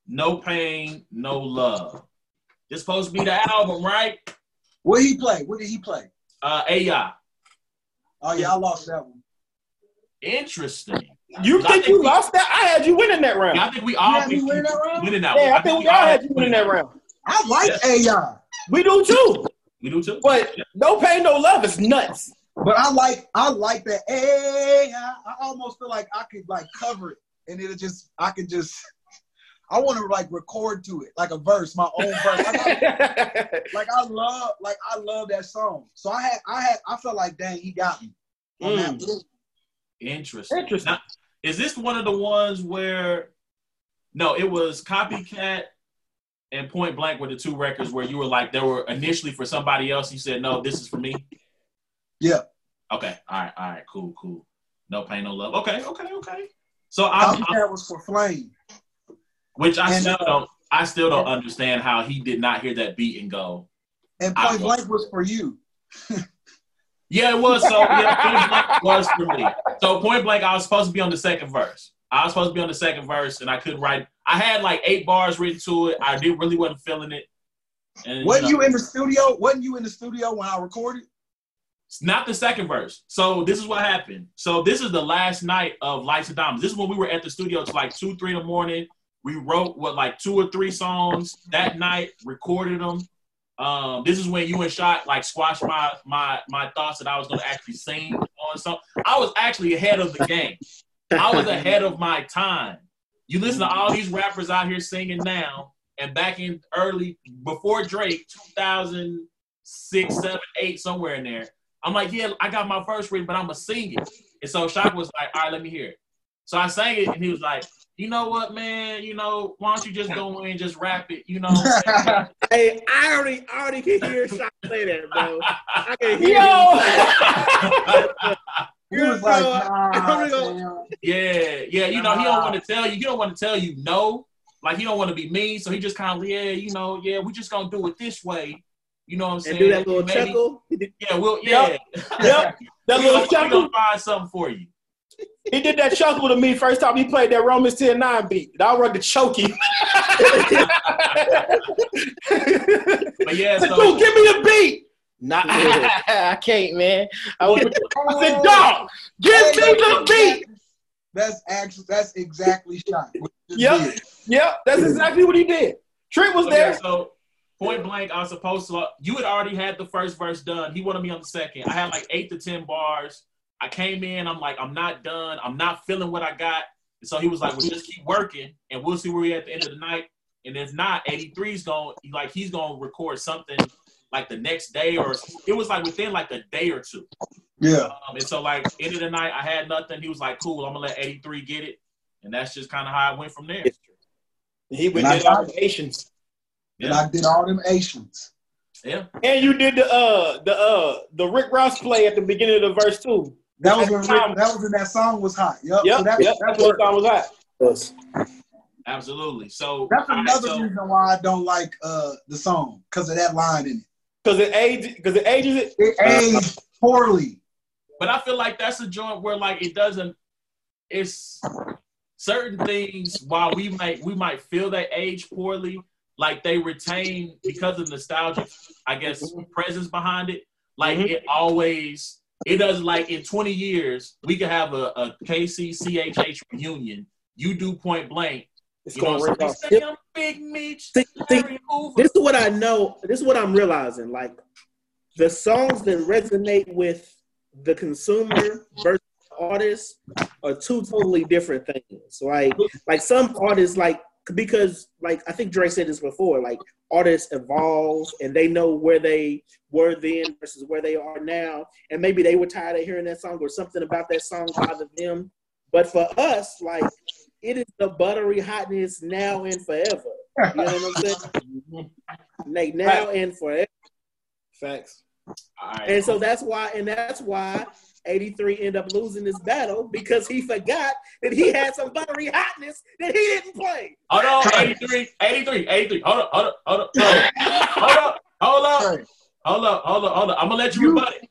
No Pain, No Love. This supposed to be the album, right? What he play? What did he play? Uh, AI. Oh, yeah, I lost that one. Interesting. You think, think you we, lost that? I had you winning that round. I think we all winning that round. Winning that yeah, I, I think, we all had you winning that round. I like yes. AI. We do too. We do too. But yeah. no pain, no love is nuts. But I like I like that. Hey, I, I almost feel like I could like cover it, and it'll just I could just. I want to like record to it like a verse, my own verse. Like I, like I love, like I love that song. So I had, I had, I felt like, dang, he got me. Mm. Interesting. Interesting. Now, is this one of the ones where? No, it was copycat and point blank were the two records where you were like, they were initially for somebody else. You said, no, this is for me. Yeah. Okay. All right. All right. Cool. Cool. No pain, no love. Okay. Okay. Okay. So I that was for Flame, which I and, still don't. I still don't understand how he did not hear that beat and go. And Point Blank was for you. yeah, it was. So yeah, Point Blank was for me. So Point Blank, I was supposed to be on the second verse. I was supposed to be on the second verse, and I couldn't write. I had like eight bars written to it. I did really wasn't feeling it. And, wasn't you, know, you in the studio? Wasn't you in the studio when I recorded? It's not the second verse. So this is what happened. So this is the last night of Lights and Diamonds. This is when we were at the studio It's like two, three in the morning. We wrote what like two or three songs that night, recorded them. Um, this is when you and Shot like squashed my my my thoughts that I was gonna actually sing on something. I was actually ahead of the game. I was ahead of my time. You listen to all these rappers out here singing now, and back in early before Drake, 2006, 7, 8, somewhere in there, I'm like, yeah, I got my first written, but I'm gonna sing it. And so Shock was like, all right, let me hear it. So I sang it, and he was like, you know what, man? You know, why don't you just go in and just rap it? You know. hey, I already, I already can hear Shock say that, bro. I can hear. Yo. He was like, nah, yeah, yeah. You know, he don't want to tell you. He don't want to tell you no. Like he don't want to be mean, so he just kind of, yeah, you know, yeah, we just gonna do it this way. You know what I'm saying? And do that little Maybe, chuckle. Yeah, well, yeah. Yep. yep. That little we chuckle. Gonna find something for you. He did that chuckle to me first time he played that Romans 10 9 beat. And I run the choke him. but yeah, so, Dude, give me a beat. Nah, I can't, man. I, was, I said, dog, give me the beat. That's actually that's exactly shot. Yep, yep. That's exactly what he did. Trent was okay, there. So point blank, I was supposed to. You had already had the first verse done. He wanted me on the second. I had like eight to ten bars. I came in. I'm like, I'm not done. I'm not feeling what I got. so he was like, well, just keep working, and we'll see where we at the end of the night. And if not, 83's going like he's gonna record something like the next day, or it was like within like a day or two. Yeah. Um, and so like end of the night, I had nothing. He was like, cool, I'm gonna let 83 get it, and that's just kind of how I went from there. He went did obligations. Yeah. And I did all them Asians. Yeah. And you did the uh the uh the Rick Ross play at the beginning of the verse too. That was when Rick, that was when that song was hot. Yep. Yep. So that, yep. that That's song was hot. Yes. Absolutely. So That's all right, another so- reason why I don't like uh the song because of that line in it. Because it age, because it ages it. It aged poorly. But I feel like that's a joint where like it doesn't. It's certain things while we might we might feel they age poorly, like they retain because of nostalgic, I guess, presence behind it. Like Mhm. it always it does like in 20 years we could have a, a KCCHH reunion. You do point blank. It's You know gonna what I'm off. saying? I'm Big Meech, See- see, This is what I know. This is what I'm realizing. Like the songs that resonate with the consumer versus the artist are two totally different things. Like like some artists like because like I think Dre said this before, like artists evolve and they know where they were then versus where they are now. And maybe they were tired of hearing that song or something about that song bothered them. But for us, like it is the buttery hotness now and forever. You know what I'm saying? Like now and forever. Facts. Right. And so that's why, and that's why 83 ended up losing this battle because he forgot that he had some buttery hotness that he didn't play. Hold on, 83, 83, 83. Hold up, hold up, hold up, hold up, hold up, hold up, hold up, hold up, hold up. I'm gonna let you rebut it.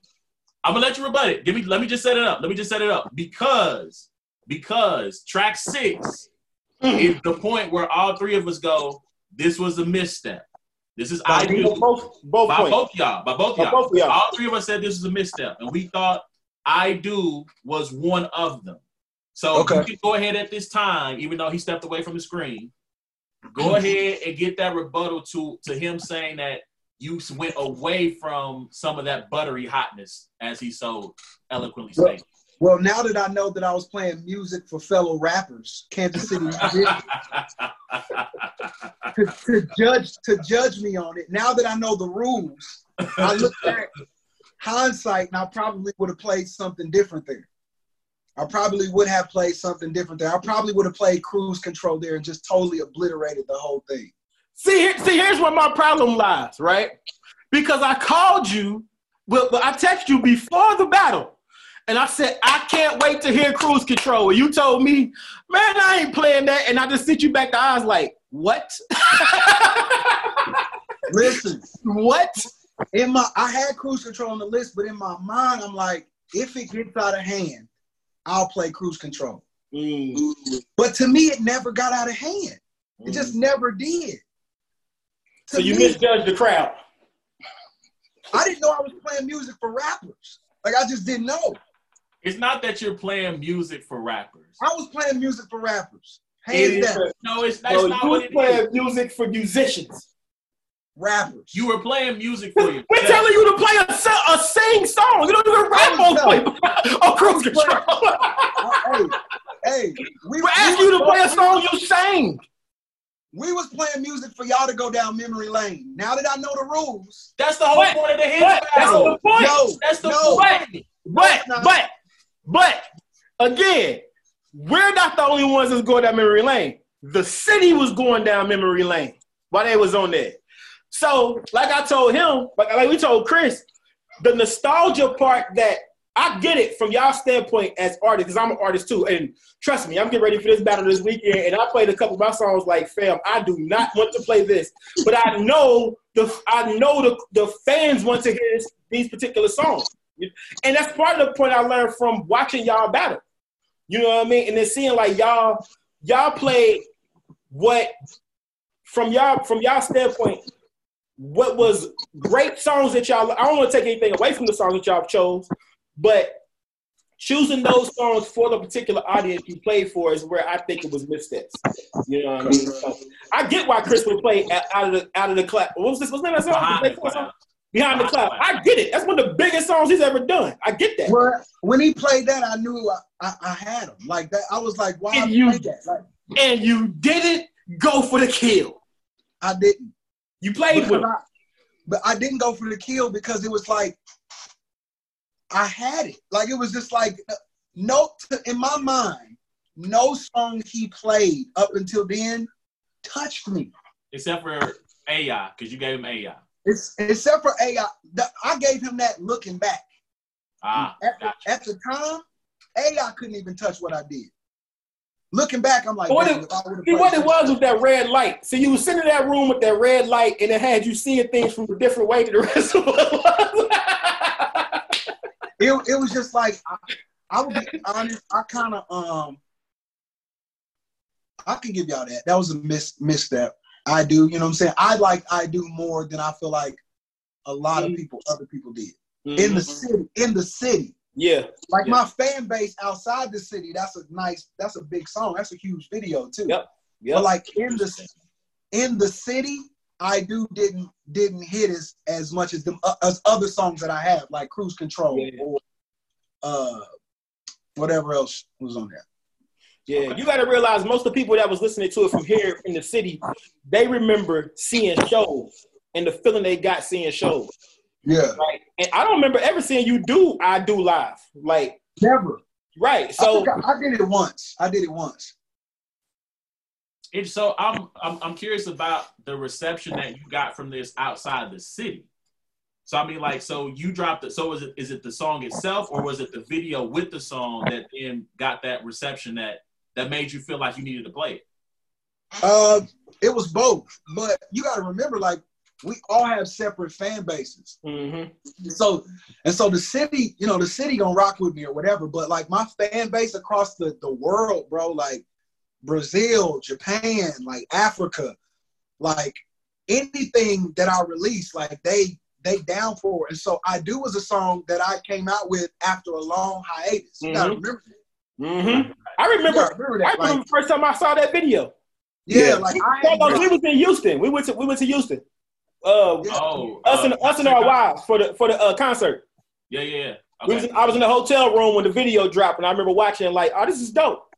I'm gonna let you rebut it. Give me, let me just set it up. Let me just set it up because, because track six mm. is the point where all three of us go. This was a misstep. This is I do both both by points. both y'all. By both By y'all. both y'all. All three of us said this was a misstep, and we thought I do was one of them. So Okay. you can go ahead at this time, even though he stepped away from the screen. Go ahead and get that rebuttal to to him saying that you went away from some of that buttery hotness, as he so eloquently Well- stated. Well, now that I know that I was playing music for fellow rappers, Kansas City, to, to judge to judge me on it. Now that I know the rules, I look back hindsight, and I probably would have played something different there. I probably would have played something different there. I probably would have played cruise control there and just totally obliterated the whole thing. See, here, see, here's where my problem lies, right? Because I called you, well, well, I texted you before the battle, and I said I can't wait to hear cruise control. And you told me, man, I ain't playing that, and I just sent you back the eyes like, what? Listen, what? In my I had cruise control on the list, but in my mind, I'm like, if it gets out of hand, I'll play cruise control. Mm. But to me, it never got out of hand. It just never did. To So you me, misjudged the crowd. I didn't know I was playing music for rappers. Like I just didn't know. It's not that you're playing music for rappers. I was playing music for rappers. It Hands is- down, No, it's that's So not you was what it is. playing music for musicians. Rappers. You were playing music for you. We're telling you to play a, a sing song. You don't even rap on play on cruise control. Uh, hey, hey, we, We're asking you to play a song you sang. We was playing music for y'all to go down memory lane. Now that I know the rules, That's the whole What? point of the hit But that's the point. no, That's the no, point. But No. but but again, we're not the only ones that's going down memory lane. The city was going down memory lane while they was on there. So, like I told him, like, like we told Chris, the nostalgia part that I get it from y'all standpoint as artists, because I'm an artist too. And trust me, I'm getting ready for this battle this weekend, and I played a couple of my songs like fam, I do not want to play this. But I know the I know the, the fans want to hear these particular songs. And that's part of the point I learned from watching y'all battle. You know what I mean? And then seeing like y'all, y'all play what from y'all from y'all standpoint, what was great songs that y'all. I don't want to take anything away from the songs that y'all chose, but choosing those songs for the particular audience you played for is where I think it was missteps. You know what I mean? So, I get why Chris would play out of the out of the clap. What was this? What's of that song? Behind the cloud. Behind the cloud. I get it. That's one of the biggest songs he's ever done. I get that. Well, when he played that, I knew I, I, I had him like that. I was like, why And you- played that? Like And you didn't go for the kill. I didn't. You played with him. I- but I didn't go for the kill because it was like I had it. Like it was just like no in my mind, no song he played up until then touched me. Except for AI, because you gave him AI. It's, except for AI, I gave him that looking back. Ah, at, gotcha. at the time, A, I couldn't even touch what I did. Looking back, I'm like, What it- if I See what it was with that red light. So you was sitting in that room with that red light, and it had you seeing things from a different way to the rest of us. it, it was just like I, I would be honest. I kind of um, I can give y'all that. That was a miss misstep. I do, you know what I'm saying. I like I do more than I feel like a lot of Mm. people, other people did in the city. In the city, yeah, like Yeah. my fan base outside the city. That's a nice. That's a big song. That's a huge video too. Yep. yeah. But like in the in the city, I do didn't didn't hit as as much as the uh, as other songs that I have, like Cruise Control Yeah. or uh whatever else was on there. Yeah, you got to realize most of the people that was listening to it from here in the city, they remember seeing shows and the feeling they got seeing shows. Yeah, Right, and I don't remember ever seeing you do I do live. Like, never. right? So So I, I, I did it once. I did it once. And so I'm, I'm I'm curious about the reception that you got from this outside the city. So I mean, like, so you dropped it. So is it is it the song itself, or was it the video with the song that then got that reception that that made you feel like you needed to play it? Uh, it was both, but you got to remember, like we all have separate fan bases. Mhm. So and so the city, you know, the city gonna rock with me or whatever. But like my fan base across the the world, bro, like Brazil, Japan, like Africa, like anything that I release, like they they down for. it. And so I do was a song that I came out with after a long hiatus. You gotta Mhm. remember, Mhm. I you remember. gotta remember I remember Like, the first time I saw that video. yeah, Yeah. like We, I we was in Houston. We went to we went to Houston. Uh, Oh, us and uh, us and our wives for the for the uh, concert. Yeah, yeah, yeah. We was in, I was in the hotel room when the video dropped, and I remember watching like, oh, this is dope.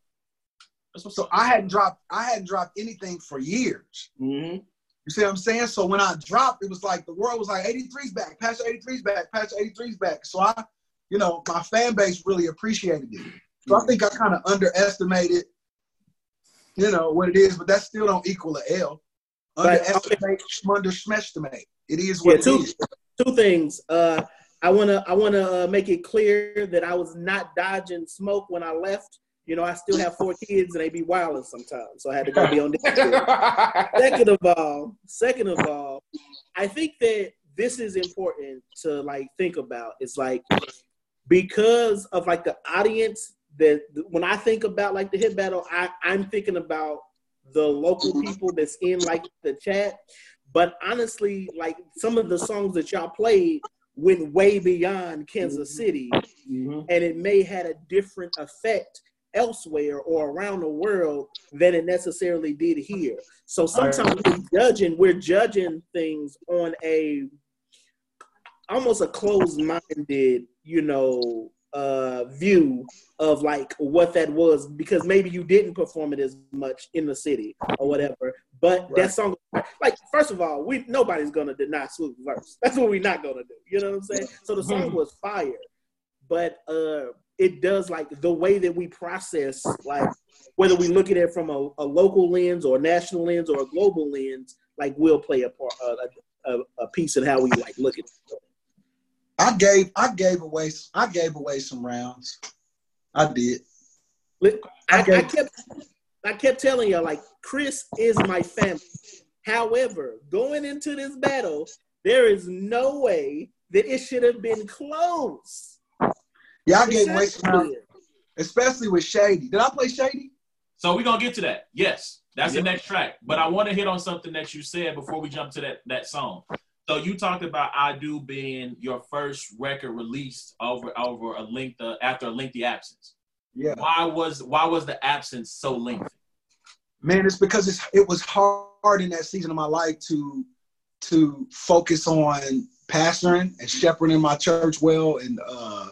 So. I hadn't dropped I hadn't dropped anything for years. Mm-hmm. You see what I'm saying? So when I dropped, it was like the world was like 83's back, Pastor 83's back, Pastor 83's back. So I, you know, my fan base really appreciated it. So I think I kind of underestimated, you know, what it is, but that still don't equal a L. Underestimate, underestimate. It is what Yeah, two- is. two things. Uh, I wanna I wanna uh, make it clear that I was not dodging smoke when I left. You know, I still have four kids and they be wilding sometimes, so I had to go be on this. second of all, second of all, I think that this is important to like think about. It's like because of like the audience that when I think about like the hit battle, I, I'm thinking about the local people that's in like the chat. But honestly, like some of the songs that y'all played went way beyond Kansas City Mhm. and it may had a different effect elsewhere or around the world than it necessarily did here. So sometimes we're judging, we're judging things on a almost a closed-minded, you know, uh view of like what that was because maybe you didn't perform it as much in the city or whatever. But Right. that song, like first of all, we nobody's gonna deny Swoop verse. That's what we're not gonna do. You know what I'm saying? So the song was fire, but uh, it does like the way that we process, like whether we look at it from a, a local lens or a national lens or a global lens, like will play a part, a, a, a piece in how we like look at it. I gave I gave away I gave away some rounds. I did. I, Okay. I kept I kept telling y'all like Chris is my family. However, going into this battle, there is no way that it should have been close. Yeah, I gave away some rounds, especially with Shady. Did I play Shady? So we're gonna get to that. Yes, that's Yep. the next track. But I want to hit on something that you said before we jump to that that song. So you talked about I Do being your first record released over over a length uh, after a lengthy absence. Yeah. Why was why was the absence so lengthy? Man, it's because it's it was hard in that season of my life to to focus on pastoring and shepherding my church well and uh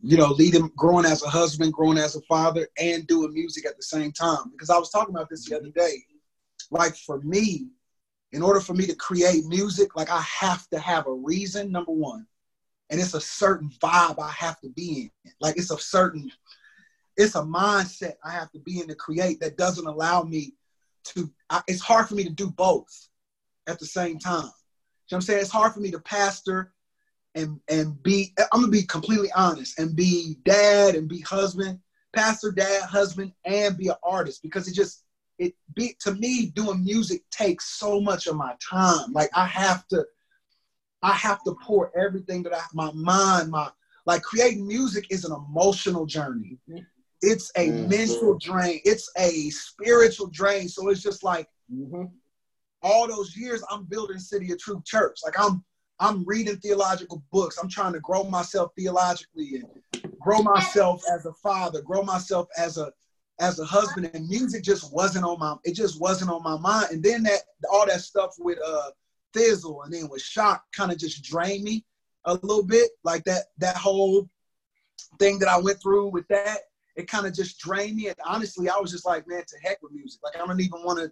you know leading growing as a husband growing as a father and doing music at the same time because i was talking about this the other day like for me in order for me to create music like i have to have a reason number one and it's a certain vibe i have to be in like it's a certain it's a mindset I have to be in to create that doesn't allow me to. I, it's hard for me to do both at the same time. You know what I'm saying? It's hard for me to pastor and and be I'm gonna be completely honest and be dad and be husband, pastor, dad, husband, and be an artist because it just it be to me doing music takes so much of my time. Like I have to I have to pour everything that I my mind, my like creating music is an emotional journey. It's a mm-hmm. mental drain. It's a spiritual drain. So it's just like mm-hmm. all those years I'm building City of Truth Church. Like I'm I'm reading theological books. I'm trying to grow myself theologically and grow myself as a father, grow myself as a as a husband. And music just wasn't on my it just wasn't on my mind. And then that all that stuff with uh Thi'sl and then with Shock kind of just drained me a little bit. Like that that whole thing that I went through with that, it kind of just drained me. And honestly, I was just like, man, to heck with music. Like I don't even want to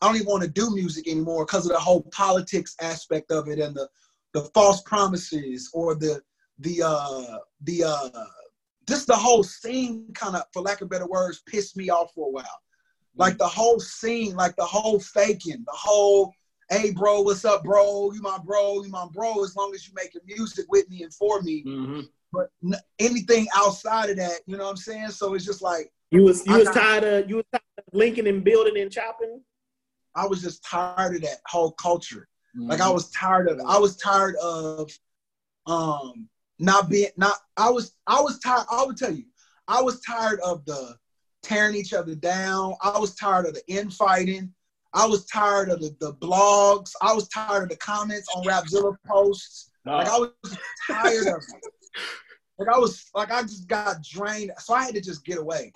I don't even want to do music anymore because of the whole politics aspect of it and the the false promises or the the uh the uh just the whole scene kind of for lack of better words pissed me off for a while like the whole scene like the whole faking the whole hey bro what's up bro you my bro you my bro as long as you making music with me and for me mm-hmm. but n- anything outside of that you know what i'm saying so it's just like you was you I was got, tired of you was tired of linking and building and chopping i was just tired of that whole culture Mm-hmm. Like I was tired of it. I was tired of um not being not I was I was tired I would tell you I was tired of the tearing each other down. I was tired of the infighting. I was tired of the, the blogs. I was tired of the comments on Rapzilla posts. No. Like I was tired of it. Like I was like I just got drained. So I had to just get away.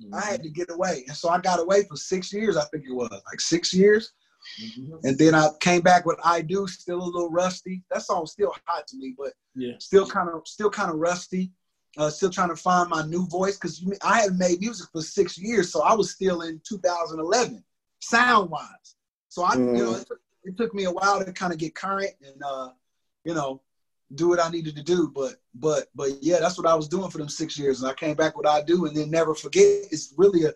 Mm-hmm. I had to get away. And so I got away for six years, I think it was. Like six years. Mm-hmm. And then I came back with I Do, still a little rusty. That song's still hot to me, but yeah, still kind of still kind of rusty. Uh, still trying to find my new voice because I hadn't made music for six years, so I was still in 2011 sound wise. So I, mm. you know, mm. it took, it took, me a while to kind of get current and, uh, you know, do what I needed to do. But, but, but yeah, that's what I was doing for them six years, and I came back what I do, and then never forget. It's really a,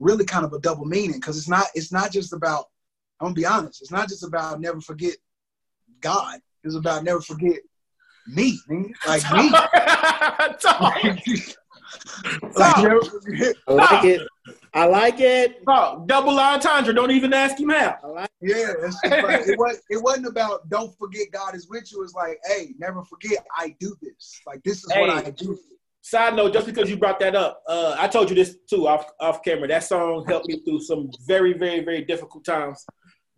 really kind of a double meaning because it's not, it's not just about I'm gonna be honest. It's not just about never forget God. It's about never forget me, like me. like, I like it. I like it. Oh, double entendre. Don't even ask him out. Like yeah, like, it, was, it wasn't about don't forget God is with you. It's like, hey, never forget I do this. Like this is hey, what I do. Side note, just because you brought that up, uh, I told you this too off off camera. That song helped me through some very, very, very difficult times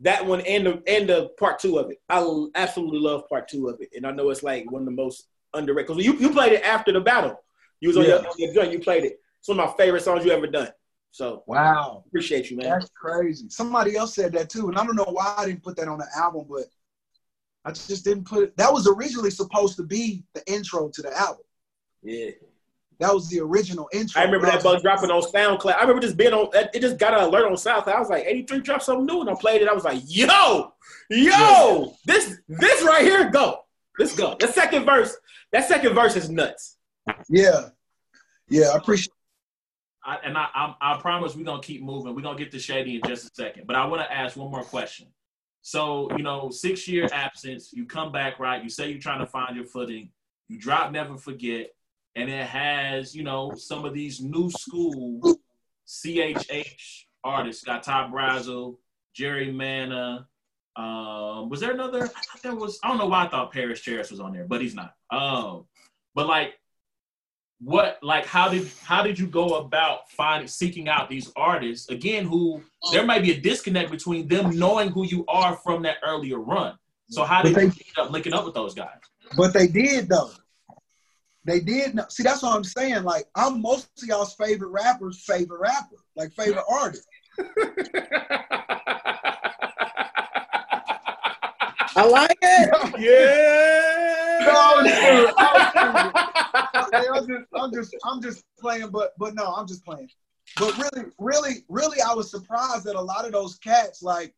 that one and the and the part two of it. I absolutely love part two of it, and I know it's like one of the most underrated. Because you you played it after the battle. You was on, yeah. your, on your joint. You played it. It's one of my favorite songs you ever done. So wow, appreciate you, man. That's crazy. Somebody else said that too, and I don't know why I didn't put that on the album, but I just didn't put it. That was originally supposed to be the intro to the album. Yeah. That was the original intro. I remember that bug dropping on SoundCloud. I remember just being on. It just got an alert on SoundCloud. I was like, "83 dropped something new," and I played it. I was like, "Yo, yo, yeah. this this right here, go, let's go." The second verse, that second verse is nuts. Yeah, yeah, I appreciate. I, and I, I, I promise we're gonna keep moving. We're gonna get to Shady in just a second, but I want to ask one more question. So you know, six year absence, you come back, right? You say you're trying to find your footing. You drop, never forget and it has you know some of these new school CHH artists. Got Ty Brasel, Jerry Mana. Um, was there another? I thought there was. I don't know why I thought Parris Chariz was on there, but he's not. Um, but like, what? Like, how did how did you go about finding seeking out these artists again? Who there might be a disconnect between them knowing who you are from that earlier run. So how did they, you end up linking up with those guys? But they did though. They did know. See, that's what I'm saying. Like, I'm most of y'all's favorite rapper's favorite rapper, like favorite artist. I like it. yeah. No, I'm just, I'm just, I'm just playing, but, but no, I'm just playing. But really, really, really, I was surprised that a lot of those cats, like,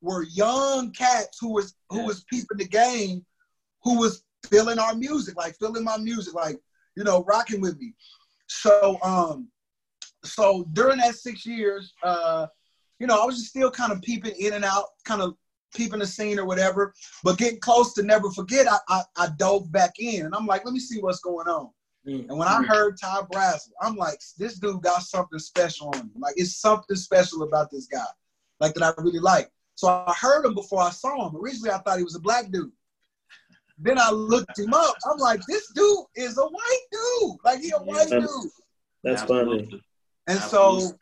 were young cats who was who was peeping the game, who was feeling our music, like feeling my music, like, you know, rocking with me. So, um, so during that six years, uh, you know, I was just still kind of peeping in and out, kind of peeping the scene or whatever. But getting close to never forget, I, I, I dove back in and I'm like, let me see what's going on. Mm. And when I heard Ty Brasel, I'm like, this dude got something special on him. Like it's something special about this guy, like that I really like. So I heard him before I saw him. Originally, I thought he was a black dude. Then I looked him up. I'm like, this dude is a white dude. Like he a white that's, dude. That's funny. And so,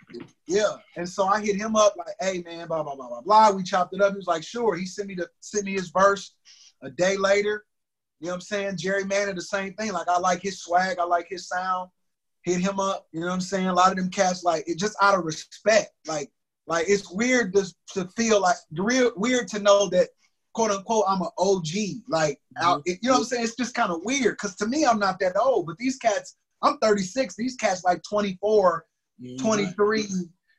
yeah. And so I hit him up like, hey man, blah blah blah blah blah. We chopped it up. He was like, sure. He sent me the sent me his verse a day later. You know what I'm saying? Jerry Manning, the same thing. Like I like his swag, I like his sound. Hit him up. You know what I'm saying? A lot of them cats like it just out of respect. Like like it's weird to, to feel like real weird to know that quote unquote I'm an OG. Like mm-hmm. out, you know what I'm saying? It's just kind of weird because to me I'm not that old, but these cats I'm 36. These cats like 24 23, you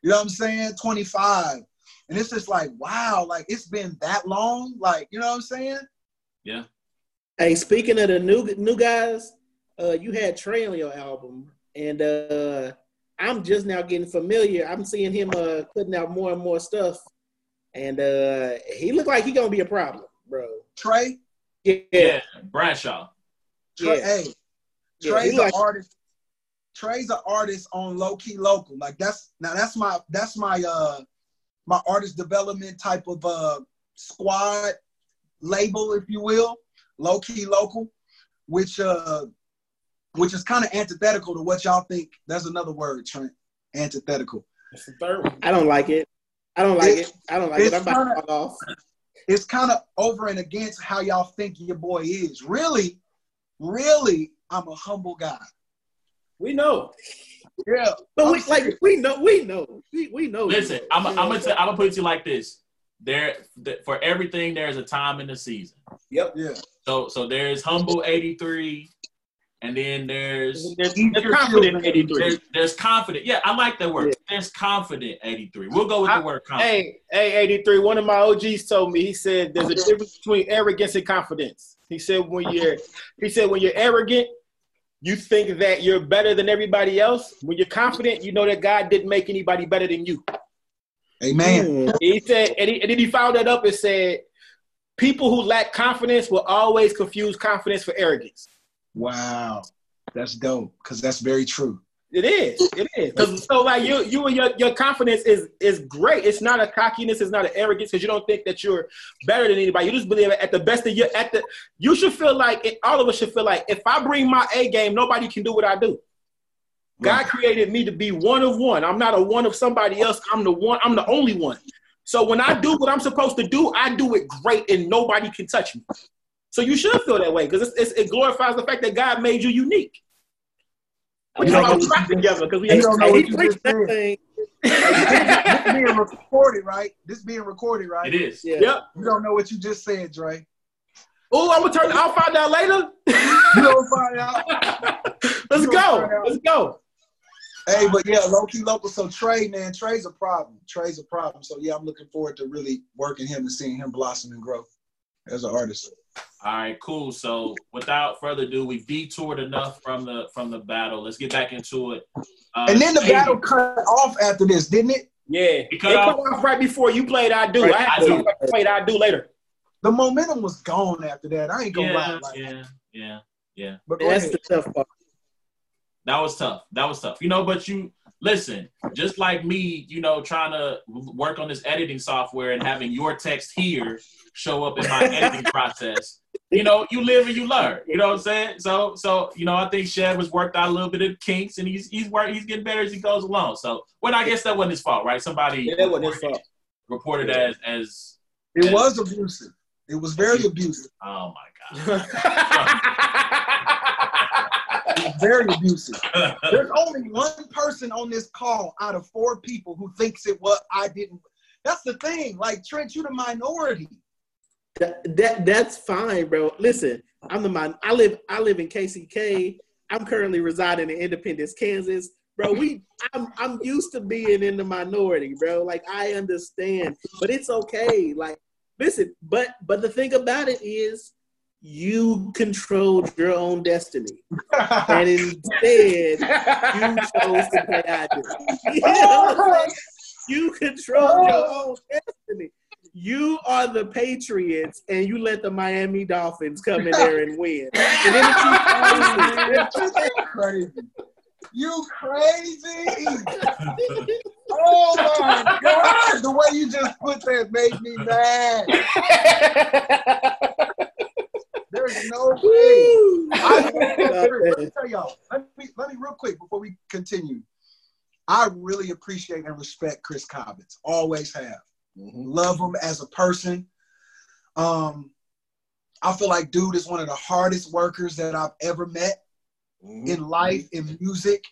know what I'm saying? 25. And it's just like, wow, like it's been that long. Like, you know what I'm saying? Yeah. Hey, speaking of the new new guys, uh, you had Trey on your album, and uh, I'm just now getting familiar. I'm seeing him uh, putting out more and more stuff, and uh, he looked like he gonna be a problem, bro. Trey, yeah, yeah. Bradshaw. Trey, yeah. hey, Trey's yeah, an like, artist. Trey's an artist on low key local. Like that's now that's my that's my uh my artist development type of uh squad label, if you will, low key local, which uh which is kind of antithetical to what y'all think. That's another word, Trent. Antithetical. That's the third one. I don't like it. I don't like it. it. I don't like it. I'm about kinda, to off. It's kind of over and against how y'all think your boy is. Really, really, I'm a humble guy. We know. Yeah. But we like we know we know. We, we know. Listen, I'm, I'm gonna t- I'm gonna put it to you like this. There for everything there's a time in the season. Yep. Yeah. So so there's humble 83 and then there's there's, there's confident 83. There's, there's, confident. Yeah, I like that word. Yeah. There's confident 83. We'll go with I, the word confident. Hey, hey, 83. One of my OGs told me. He said there's a difference between arrogance and confidence. He said when you're he said when you're arrogant, you think that you're better than everybody else. When you're confident, you know that God didn't make anybody better than you. Amen. He said, and, he, and then he found that up and said, people who lack confidence will always confuse confidence for arrogance. Wow, that's dope because that's very true. It is. It is. Because so like you, you and your, your confidence is is great. It's not a cockiness. It's not an arrogance because you don't think that you're better than anybody. You just believe at the best of your at the. You should feel like it, all of us should feel like if I bring my A game, nobody can do what I do. God created me to be one of one. I'm not a one of somebody else. I'm the one. I'm the only one. So when I do what I'm supposed to do, I do it great, and nobody can touch me. So you should feel that way because it glorifies the fact that God made you unique. We you talking about together because we don't know what you just said. this being recorded, right? This being recorded, right? It is. Yeah. Yep. You don't know what you just said, Dre. Oh, I'm gonna turn. I'll find out later. you don't find out. Let's you go. Let's go. Hey, but yeah, low key local. So Trey, man, Trey's a problem. Trey's a problem. So yeah, I'm looking forward to really working him and seeing him blossom and grow as an artist. All right, cool. So without further ado, we detoured enough from the from the battle. Let's get back into it. Uh, and then the battle cut off after this, didn't it? Yeah, it cut, it off. cut off right before you played. I do. Right, I, I do. played. I do later. The momentum was gone after that. I ain't gonna yeah, lie. Like yeah, yeah, yeah. But that's ahead. the tough part. That was tough. That was tough. You know, but you listen, just like me, you know, trying to work on this editing software and having your text here show up in my editing process. You know, you live and you learn. You know what I'm saying? So, so you know, I think Chad was worked out a little bit of kinks, and he's he's work, he's getting better as he goes along. So, well, I guess that wasn't his fault, right? Somebody yeah, reported, his fault. reported yeah. as as it as, was abusive. It was very abusive. Oh my god. very abusive. There's only one person on this call out of four people who thinks it was I didn't. That's the thing. Like Trent, you're the minority. That, that that's fine, bro. Listen, I'm the man. I live I live in KCK. I'm currently residing in Independence, Kansas. Bro, we I'm I'm used to being in the minority, bro. Like I understand, but it's okay. Like listen, but but the thing about it is you controlled your own destiny. and instead, you chose to play do. You, know you control your oh. own destiny. You are the Patriots and you let the Miami Dolphins come in there and win. And then you crazy. You crazy. oh my God. The way you just put that made me mad. There's no way. I, let me tell y'all. Let me, let me real quick before we continue. I really appreciate and respect Chris Cobbins. Always have. Mm-hmm. Love him as a person. Um, I feel like dude is one of the hardest workers that I've ever met mm-hmm. in life, in music.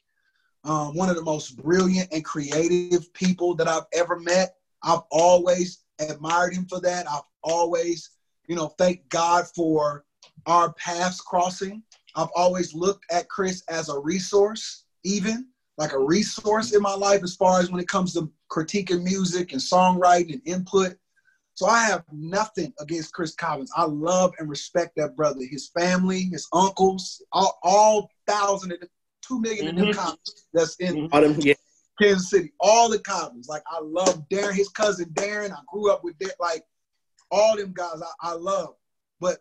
Um, one of the most brilliant and creative people that I've ever met. I've always admired him for that. I've always, you know, thank God for our paths crossing. I've always looked at Chris as a resource, even like a resource in my life as far as when it comes to critiquing music and songwriting and input. So I have nothing against Chris Cobbins. I love and respect that brother, his family, his uncles, all, all thousand of the two million mm-hmm. of them Cobbins that's in mm-hmm. yeah. Kansas City. All the Cobbins. Like I love Darren, his cousin Darren. I grew up with that. Like all them guys I, I love. But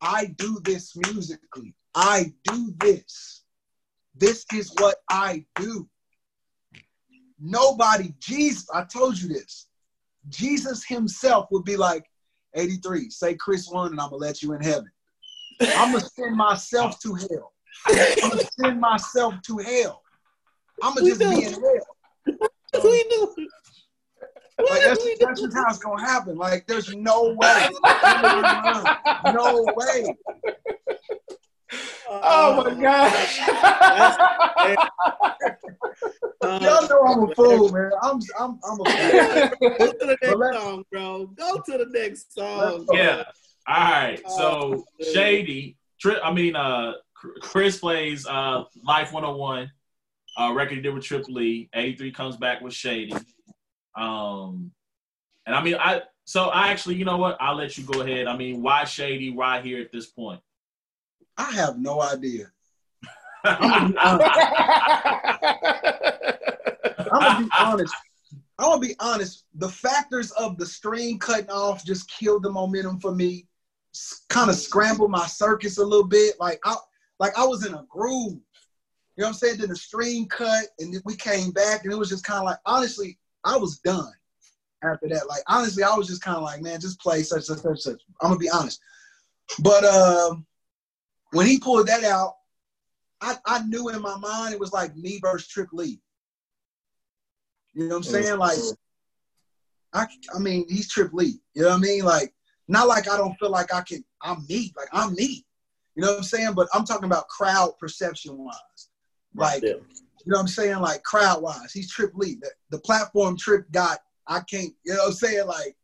I do this musically. I do this this is what I do. Nobody, Jesus, I told you this. Jesus himself would be like, 83, say Chris one and I'm gonna let you in heaven. I'm gonna send myself to hell. I'm gonna send myself to hell. I'm gonna just be in hell. we knew. Like that's, that's just how it's gonna happen. Like there's no way. no way oh my gosh. Y'all know I'm a fool, man. I'm I'm I'm a fool. Go to the next song, bro. Go to the next song. Yeah. All right. So oh, Shady, I mean uh Chris plays uh Life 101, uh record he did with Triple E. 83 comes back with Shady. Um and I mean I so I actually, you know what? I'll let you go ahead. I mean, why Shady? Why here at this point? I have no idea. I'm gonna be honest. I'm gonna be honest. The factors of the string cutting off just killed the momentum for me. Kind of scrambled my circus a little bit. Like I, like I was in a groove. You know what I'm saying? Then the string cut, and we came back, and it was just kind of like, honestly, I was done after that. Like honestly, I was just kind of like, man, just play such such such such. I'm gonna be honest. But um, when he pulled that out, I, I knew in my mind it was like me versus Trip Lee. You know what I'm saying? Like, I, I mean, he's Trip Lee. You know what I mean? Like, not like I don't feel like I can, I'm me. Like, I'm me. You know what I'm saying? But I'm talking about crowd perception wise. Like, yeah. you know what I'm saying? Like, crowd wise. He's Trip Lee. The, the platform Trip got, I can't, you know what I'm saying? Like,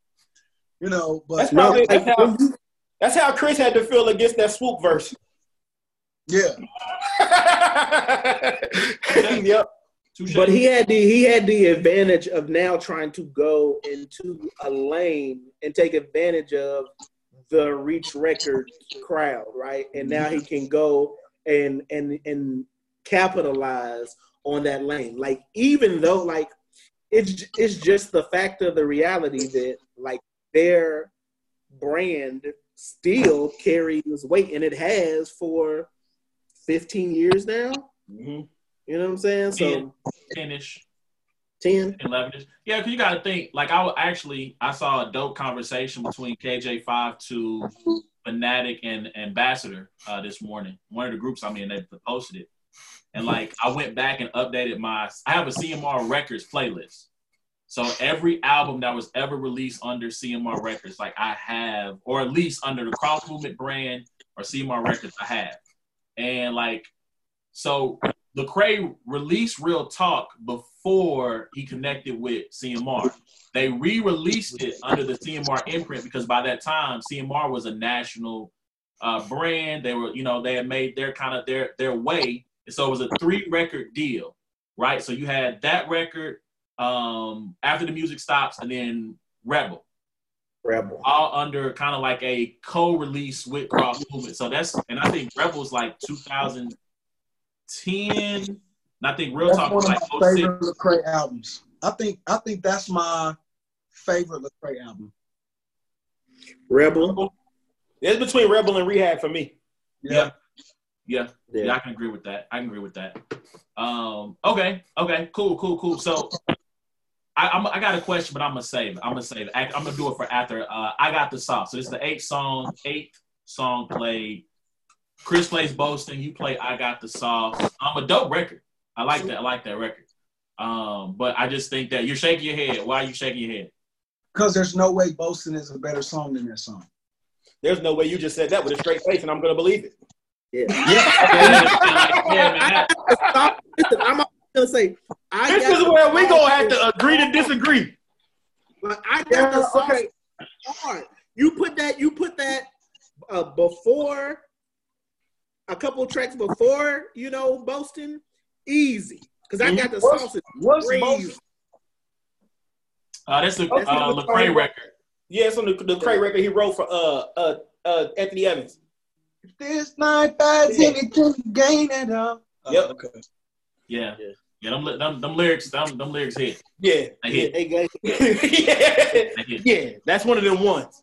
you know, but. That's, probably, that's, how, that's how Chris had to feel against that swoop verse. Yeah. yep. But he had the he had the advantage of now trying to go into a lane and take advantage of the reach record crowd, right? And now he can go and and and capitalize on that lane. Like even though like it's it's just the fact of the reality that like their brand still carries weight and it has for 15 years now. Mm-hmm. You know what I'm saying? So 10 ish. 10 11 ish. Yeah, because you got to think, like, I actually I saw a dope conversation between KJ5 to Phanatik and Ambassador uh, this morning. One of the groups I'm in, they posted it. And like, I went back and updated my, I have a CMR Records playlist. So every album that was ever released under CMR Records, like I have, or at least under the Cross Movement brand or CMR Records, I have. And like, so Lecrae released Real Talk before he connected with CMR. They re-released it under the CMR imprint because by that time CMR was a national uh, brand. They were, you know, they had made their kind of their their way. And so it was a three record deal, right? So you had that record um, after the music stops, and then Rebel. Rebel. All under kind of like a co-release with Cross Movement. So that's and I think Rebel's like 2010. And I think Real that's Talk was like my favorite Lecrae albums. I think I think that's my favorite Lecrae album. Rebel. It's between Rebel and Rehab for me. Yeah. Yeah. Yeah. Yeah, I can agree with that. I can agree with that. Um, okay, okay, cool, cool, cool. So I, I'm, I got a question, but I'm gonna save it. I'm gonna save it. I, am gonna do it for after. Uh, I got the sauce. So it's the eighth song, eighth song played. Chris plays boasting. You play I got the sauce. I'm a dope record. I like that. I like that record. Um, but I just think that you're shaking your head. Why are you shaking your head? Because there's no way Boasting is a better song than that song. There's no way you just said that with a straight face, and I'm gonna believe it. Yeah. yeah, man. that- Listen, I'm gonna say I This is where we sauce gonna have to agree to disagree. But I got Yeah, the sauce. okay. hard. You put that. You put that uh, before a couple tracks before you know boasting. Easy because I got the What's- sauce. is What's crazy. Boasting? Uh, that's the That's uh, the- Lecrae record. Yeah, it's on the, the Crae record he wrote for uh uh uh Anthony Evans. If this night buys Yeah. anything, gain it up. Yep. Oh, okay. Yeah, Yeah. Yeah. Them, li- them, them lyrics, them, them lyrics hit. Yeah. They hit. Hey, guys, yeah. Hit. Yeah, that's one of them ones.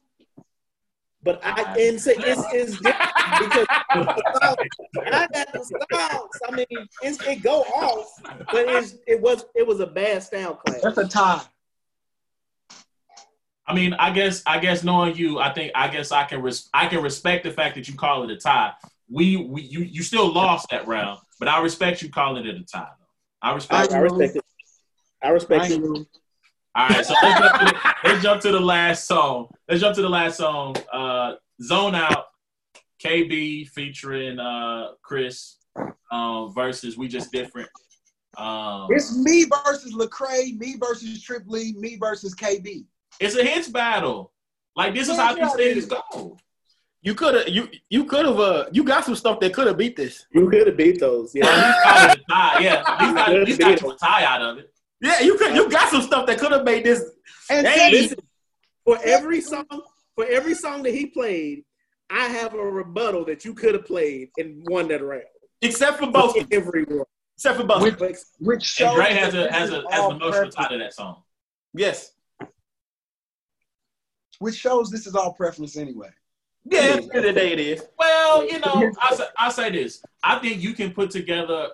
but I and say it's, it's different because I got the sauce. I mean, it's, it go off, but it's, it was it was a bad style class. That's a tie. I mean, I guess, I guess knowing you, I think, I guess I can, res- I can respect the fact that you call it a tie. We, we, you, you still lost that round, but I respect you calling it a tie. Though. I respect. I respect it. I respect I it. All right, so let's jump, to the, let's jump to the last song. Let's jump to the last song. Uh, Zone Out, KB featuring uh, Chris um, versus We Just Different. Um, It's me versus Lecrae, me versus Trip Lee, me versus KB. it's a hits battle. Like this is how yeah, these things is. go. You could have you you could have uh you got some stuff that could have beat this. You could have beat those. Yeah. at least call it a tie. Yeah, at least, got, at least got you a tie out of it. Yeah, you could you got some stuff that could have made this. And Hey, then- Listen, for every song, for every song that he played, I have a rebuttal that you could have played and won that round. Except for both. Every one. Except for both. Which- which shows And Dre has that a has a has all an emotional tie to that song. Yes. which shows this is all preference anyway. Yeah, at the end of the day it is. Well, you know, I say, I say this. I think you can put together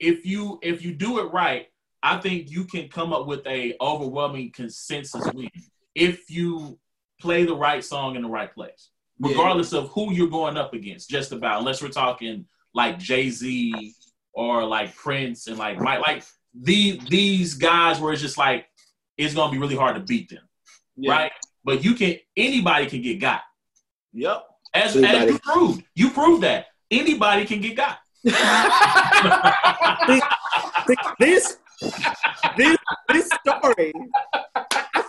if you if you do it right. I think you can come up with a overwhelming consensus win if you play the right song in the right place, Yeah. regardless of who you're going up against. Just about unless we're talking like Jay Z or like Prince and like Mike, like the these guys where it's just like it's gonna be really hard to beat them, Yeah. right? But you can anybody can get got. Yep. As, as you proved, you proved that anybody can get got. This, this, this story.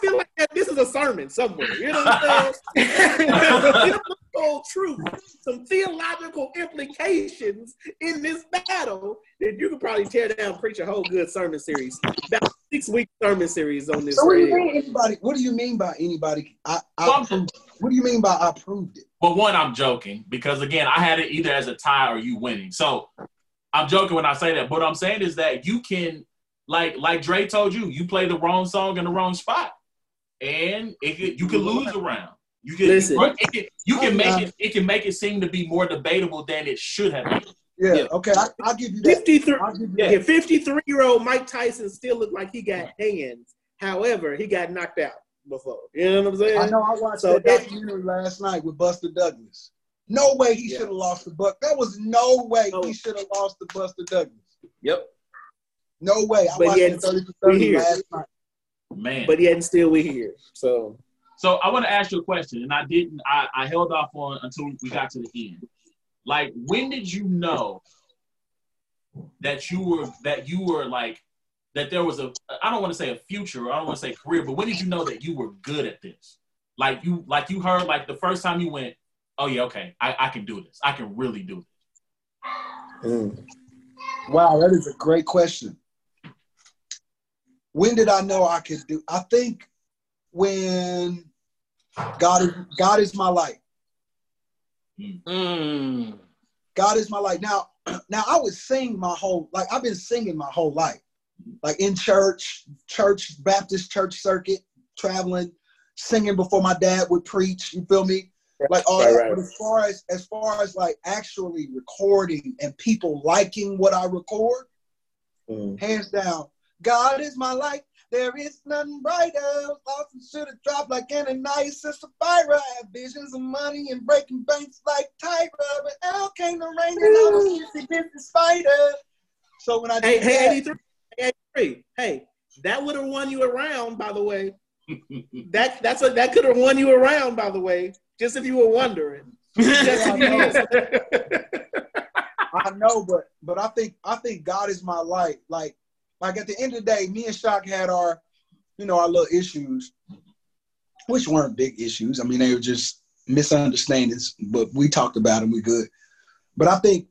I feel like that this is a sermon somewhere. You know what I'm saying? Biblical truth, some theological implications in this battle that you could probably tear down, preach a whole good sermon series, about six week sermon series on this. So what do you mean anybody? What do you mean by anybody? I, I Well, I'm- proved, what do you mean by I proved it? Well, one, I'm joking because again, I had it either as a tie or you winning. So I'm joking when I say that. But what I'm saying is that you can, like, like Dre told you, you play the wrong song in the wrong spot, and it could, you can lose a round. You can, Listen. it can, you can oh, make it. It can make it seem to be more debatable than it should have been. Yeah. Yeah. Okay. I, I'll give you that. 53, you that. Yeah, 53 year old Mike Tyson still looked like he got hands. However, he got knocked out before. You know what I'm saying? I know. I watched So that it- documentary last night with Buster Douglas. No way he Yeah. should have lost the buck. There was no way No. he oh. should have lost the Buster Douglas. Yep. No way. I But watched yet, it 30 for 30 last night. Man, But yet and still we here. So So I want to ask you a question, and I didn't. I, I held off on until we got to the end. Like, when did you know that you were that you were like that there was a I don't want to say a future, I don't want to say career, but when did you know that you were good at this? Like you like you heard like the first time you went, oh yeah, okay, I, I can do this. I can really do this. mm. Wow, that is a great question. When did I know I could do? I think when God is God is my light. Mm. God is my light. Now, now I would sing my whole like I've been singing my whole life, like in church, church Baptist church circuit, traveling, singing before my dad would preach. You feel me? Like all Right, that. right. But as far as as far as like actually recording and people liking what I record, Mm. hands down, God is my light. There is nothing brighter. Lost and should have dropped like any nice sister Sapphira. I have visions of money and breaking banks like Tyra. But out came the rain and I was busy, busy spider. So when I Hey, did hey, that, 83. Hey, 83. Hey, that would have won you around, by the way. That that's a, that could have won you around, by the way. Just if you were wondering. Just if you were- I know, but but I think I think God is my light. Like like at the end of the day, me and Shock had our, you know, our little issues, which weren't big issues. I mean, they were just misunderstandings, but we talked about them. We good. But I think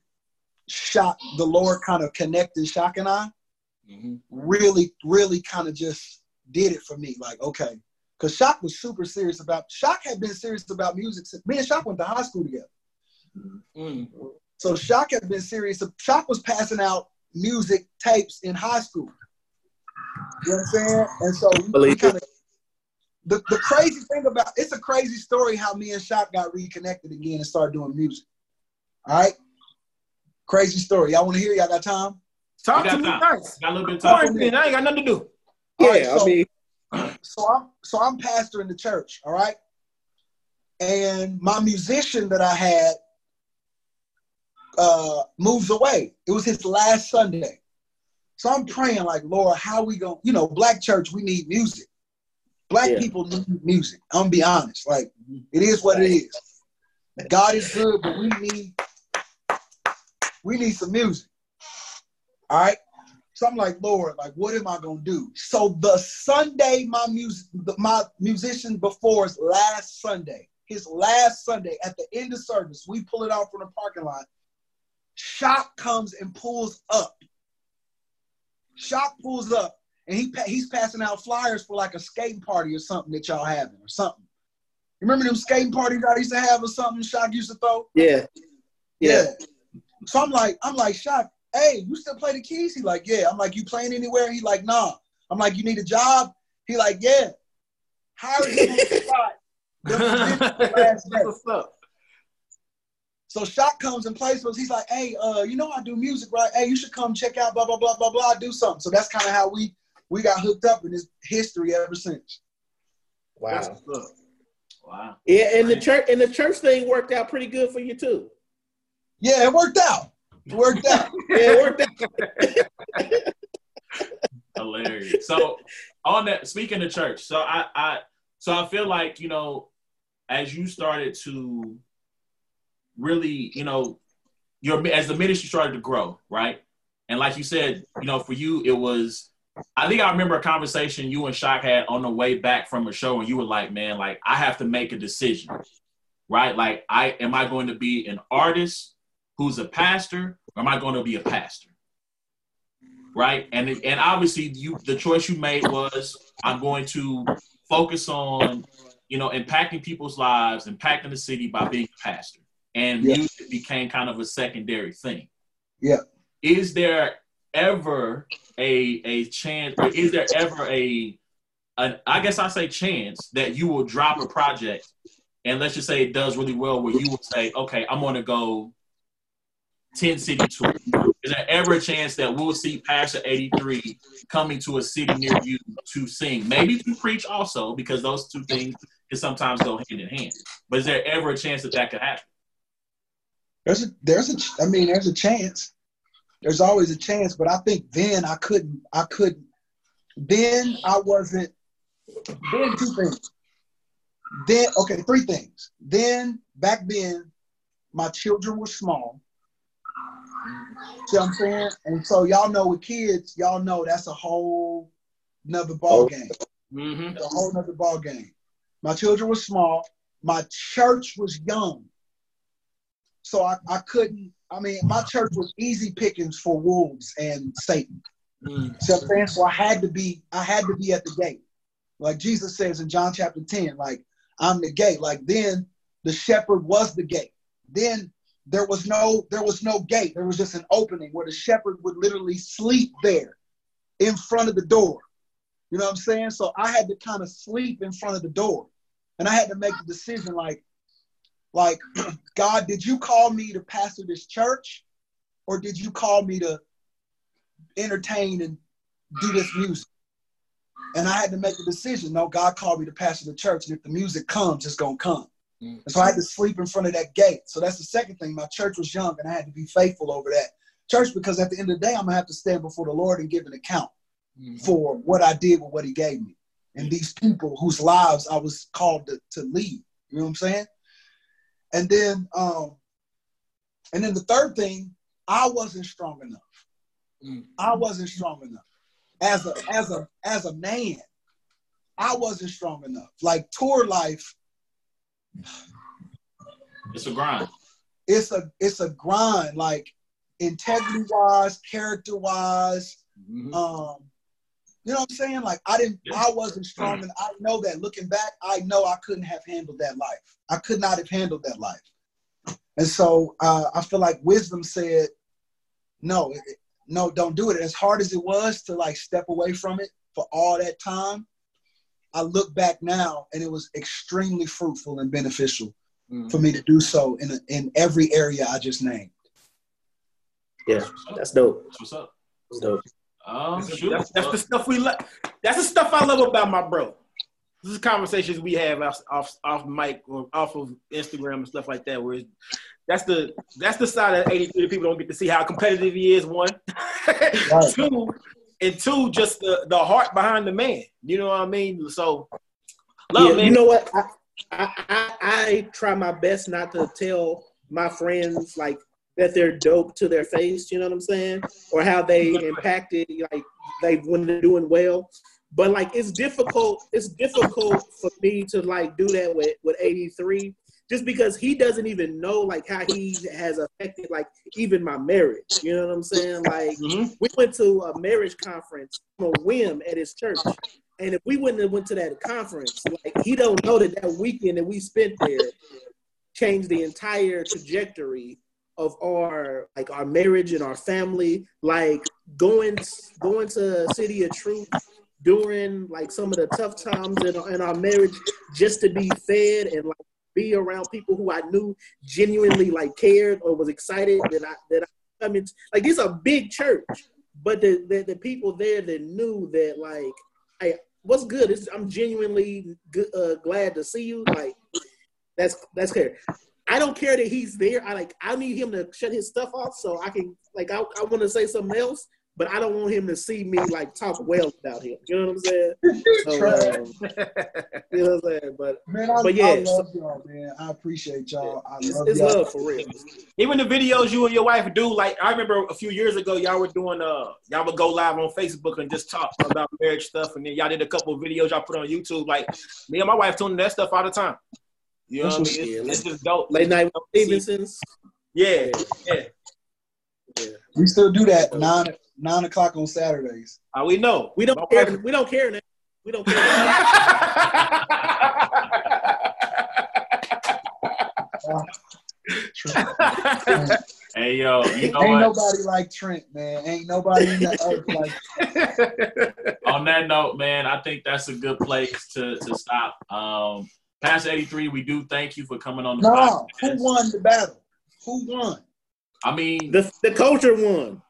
Shock, the Lord kind of connected Shock and I Mhm. really, really kind of just did it for me. Like, okay. Because Shock was super serious about Shock had been serious about music since me and Shock went to high school together. Mm. So Shock had been serious. Shock was passing out music tapes in high school. You know what I'm saying? And so we, we kind of the, the crazy thing about it's a crazy story how me and Shop got reconnected again and started doing music. All right. Crazy story. Y'all want to hear? Y'all got time? Talk We to got me time. nice. Got a little bit of time. Quarantine, I ain't got nothing to do. Yeah, I so- mean, so I'm so I'm pastor in the church, all right? And my musician that I had uh moves away. It was his last Sunday. So I'm praying like, Lord, how we going to you know, black church, we need music. Black Yeah. people need music. I'm gonna be honest. Like it is what it is. God is good, but we need we need some music. All right. So I'm like, Lord, like, what am I gonna do? So the Sunday my music, my musician before his last Sunday, his last Sunday at the end of service, we pull it out from the parking lot. Shock comes and pulls up. Shock pulls up, and he he's passing out flyers for like a skating party or something that y'all having or something. You remember them skating parties I used to have or something? Shock used to throw. yeah. Yeah. So I'm like, I'm like, Shock, hey, you still play the keys? He like, yeah. I'm like, you playing anywhere? He like, nah. I'm like, you need a job? He like, yeah. Hire him on the spot. The position. What's up? So Shock comes and plays for us. He's like, hey, uh, you know I do music, right? Hey, you should come check out blah blah blah blah blah. Do something. So that's kind of how we we got hooked up in this history ever since. Wow. what's. Wow. Yeah, and the church and the church thing worked out pretty good for you too. Yeah, it worked out. It worked out. Yeah, it worked out. Hilarious. So on that, speaking of church, so I, I, so I feel like you know, as you started to really, you know, your as the ministry started to grow, right? And like you said, you know, for you, it was. I think I remember a conversation you and Shock had on the way back from a show, and you were like, "Man, like I have to make a decision, right? Like, I am I going to be an artist who's a pastor, or am I going to be a pastor?" right? And and obviously, you the choice you made was I'm going to focus on, you know, impacting people's lives, impacting the city by being a pastor, and Yeah. music became kind of a secondary thing. Yeah. Is there ever a a chance, or is there ever a, an, I guess I say chance that you will drop a project, and let's just say it does really well, where you will say, okay, I'm going to go 10 city tour. Is there ever a chance that we'll see Pastor 83 coming to a city near you to sing? Maybe to preach also, because those two things can sometimes go hand in hand. But is there ever a chance that that could happen? There's a there's a I mean there's a chance. There's always a chance, but I think then I couldn't I couldn't then I wasn't then two things. Then okay, three things. Then back then my children were small. See what I'm saying? And so y'all know with kids, y'all know that's a whole another ball game. Mm-hmm. A whole nother ball game. My children were small. My church was young. So I, I couldn't, I mean, my church was easy pickings for wolves and Satan. Mm. See what I'm saying? So I had to be, I had to be at the gate. Like Jesus says in John chapter 10, like, I'm the gate. Like then the shepherd was the gate. Then there was no, there was no gate. There was just an opening where the shepherd would literally sleep there in front of the door. You know what I'm saying? So I had to kind of sleep in front of the door. and I had to make the decision like, like, God, did you call me to pastor this church, or did you call me to entertain and do this music? And I had to make a decision. No, God called me to pastor the church, and if the music comes, it's gonna come. Mm-hmm. And so I had to sleep in front of that gate. So that's the second thing. My church was young, and I had to be faithful over that church because at the end of the day, I'm gonna have to stand before the Lord and give an account mm-hmm. for what I did with what He gave me, and these people whose lives I was called to, to lead. You know what I'm saying? And then, um, and then the third thing, I wasn't strong enough. Mm-hmm. I wasn't strong enough as a as a as a man. I wasn't strong enough. Like tour life. It's a grind. It's a it's a grind. Like integrity wise, character wise. Mm-hmm. Um, you know what I'm saying? Like I didn't, yeah. I wasn't strong, and I know that. Looking back, I know I couldn't have handled that life. I could not have handled that life. And so uh, I feel like wisdom said, no, no, don't do it. As hard as it was to like step away from it for all that time, I look back now and it was extremely fruitful and beneficial mm-hmm. for me to do so in in every area I just named. Yeah, that's dope. That's what's up? That's dope. Um, that's, that's, the stuff we love. That's the stuff I love about my bro. This is conversations we have off off, off mic or off of Instagram and stuff like that. Where that's the that's the side of 83 people don't get to see how competitive he is. One, right. two, and two, just the the heart behind the man. You know what I mean? So, love, yeah, man. You know what? I, I, I I try my best not to tell my friends like that they're dope to their face, you know what I'm saying? Or how they impacted, like they when they're doing well. But like it's difficult, it's difficult for me to like do that with, with 83, just because he doesn't even know like how he has affected like even my marriage. You know what I'm saying? Like mm-hmm. we went to a marriage conference on a whim at his church. And if we wouldn't have went to that conference, like he don't know that that weekend that we spent there changed the entire trajectory of our like our marriage and our family, like going going to City of Truth during like some of the tough times in, in our marriage, just to be fed and like be around people who I knew genuinely like cared or was excited that I that I, I mean like this is a big church, but the, the, the people there that knew that like hey what's good is I'm genuinely good, uh, glad to see you like that's that's clear. I don't care that he's there. I like I need him to shut his stuff off so I can like I, I want to say something else, but I don't want him to see me like talk well about him. You know what I'm saying? So, um, you know what I'm saying? But man, I, but yeah, I love y'all, man. I appreciate y'all. I love it's y'all. It's love for real. Even the videos you and your wife do, like I remember a few years ago, y'all were doing uh y'all would go live on Facebook and just talk about marriage stuff, and then y'all did a couple of videos y'all put on YouTube. Like me and my wife tuning that stuff all the time. You know what I mean? It's, it's just dope. Late night with Stevenson's. Yeah, yeah. Yeah. We still do that nine nine o'clock on Saturdays. Uh, we know. We don't no care. We don't care now. We don't care. hey yo, you know ain't what? nobody like Trent, man. Ain't nobody in the earth like. On that note, man, I think that's a good place to to stop. Um, Past 83, we do thank you for coming on the no, podcast. who won the battle? Who won? I mean, the the culture won.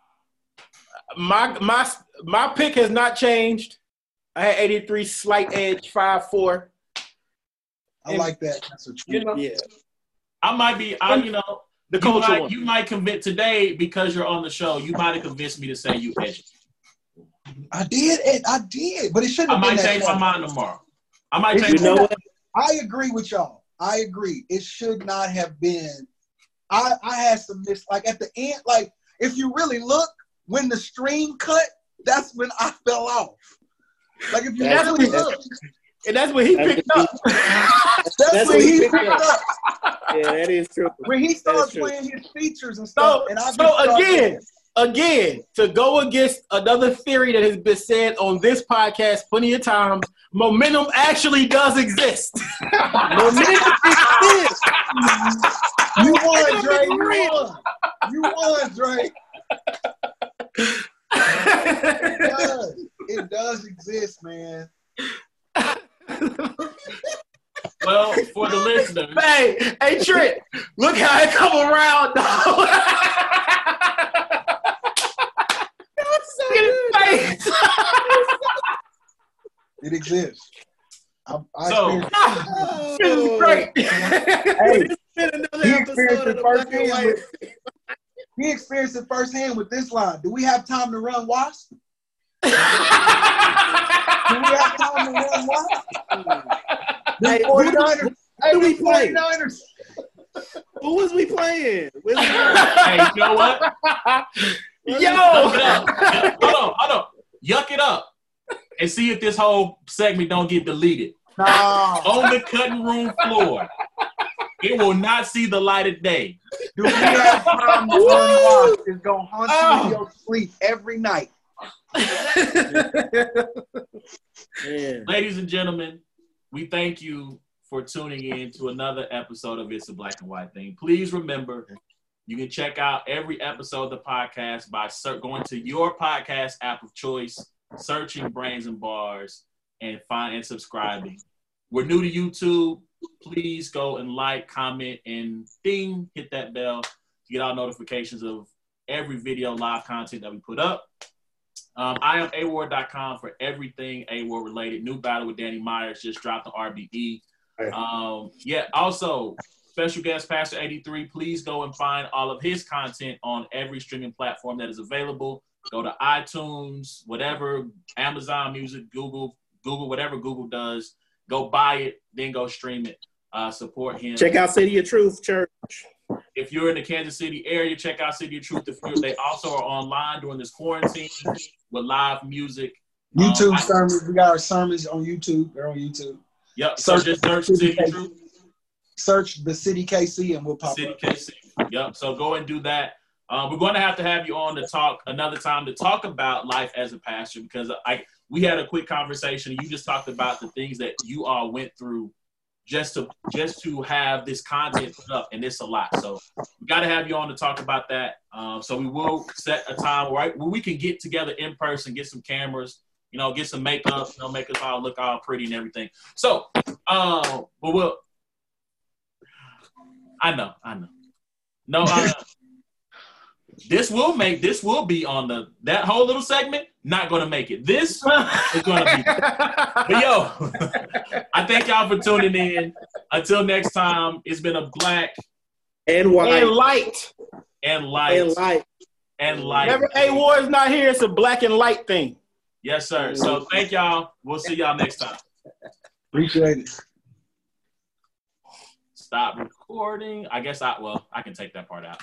My my my pick has not changed. I had 83 slight edge, five four. I and, like that. That's a true. You know, yeah. I might be. I you know the you culture. Might, you might convince today because you're on the show. You might have convinced me to say you edge. I did. I did, but it shouldn't. I might change my mind tomorrow. I might change. You know what? I agree with y'all. I agree. It should not have been. I I had some miss like at the end. Like if you really look, when the stream cut, that's when I fell off. Like if you that's really look. And that's when he picked up. that's, that's when he picked up. up. Yeah, that is true. When he started playing his features and stuff. So, and I so again, again, to go against another theory that has been said on this podcast plenty of times, momentum actually does exist. momentum exists. You won, Dre. You won. You won, Dre. it does. It does exist, man. Well, for the listeners, Hey, hey Trent, look how it come around, dog. So good. at his. It exists. I, I So- experienced- This is great. Oh. hey, He experienced it the Black and firsthand with- he experienced it firsthand with this line. Do we have time to run wasp? Do we have time to run wasp? The Hey, 49ers. Hey, who we the play? 49ers. Who was we playing? Where's the- hey, you know what? Yuck it Yo. up. Hold on, hold on. Yuck it up. And see if this whole segment don't get deleted. No. On the cutting room floor. It will not see the light of day. Do we have time to run wasp? It's going to haunt you Oh. in ah. your sleep every night. Ladies and gentlemen, we thank you for tuning in to another episode of It's a Black and White Thing. Please remember, you can check out every episode of the podcast by going to your podcast app of choice, searching Brains and Bars, and find and subscribing. We're new to YouTube. Please go and like, comment, and ding, hit that bell to get all notifications of every video live content that we put up. Um, I am award.com for everything award related. New battle with Danny Myers just dropped the RBE. Um, yeah, also special guest Pastor 83. Please go and find all of his content on every streaming platform that is available. Go to iTunes, whatever, Amazon Music, Google, Google, whatever Google does. Go buy it, then go stream it. Uh, support him. Check out City of Truth Church. If you're in the Kansas City area, check out City of Truth. If you're, they also are online during this quarantine with live music. YouTube Um, sermons. We got our sermons on YouTube. They're on YouTube. Yep. So Search- just search City of Truth. Search the City KC and we'll pop City up. KC. Yep. So go and do that. Um, we're going to have to have you on to talk another time to talk about life as a pastor because I we had a quick conversation. You just talked about the things that you all went through just to just to have this content put up, and it's a lot. So we got to have you on to talk about that. Um, so we will set a time right where we can get together in person, get some cameras, you know, get some makeup, you know, make us all look all pretty and everything. So, um, but we'll. I know, I know. No, uh, this will make this will be on the that whole little segment. Not going to make it. This is going to be. But yo, I thank y'all for tuning in. Until next time, it's been a black And white. and light. and light And light. and light. Never A war is not here. It's a black and light thing. Yes, sir. So thank y'all. We'll see y'all next time. Appreciate it. Stop recording. I guess I well, I can take that part out.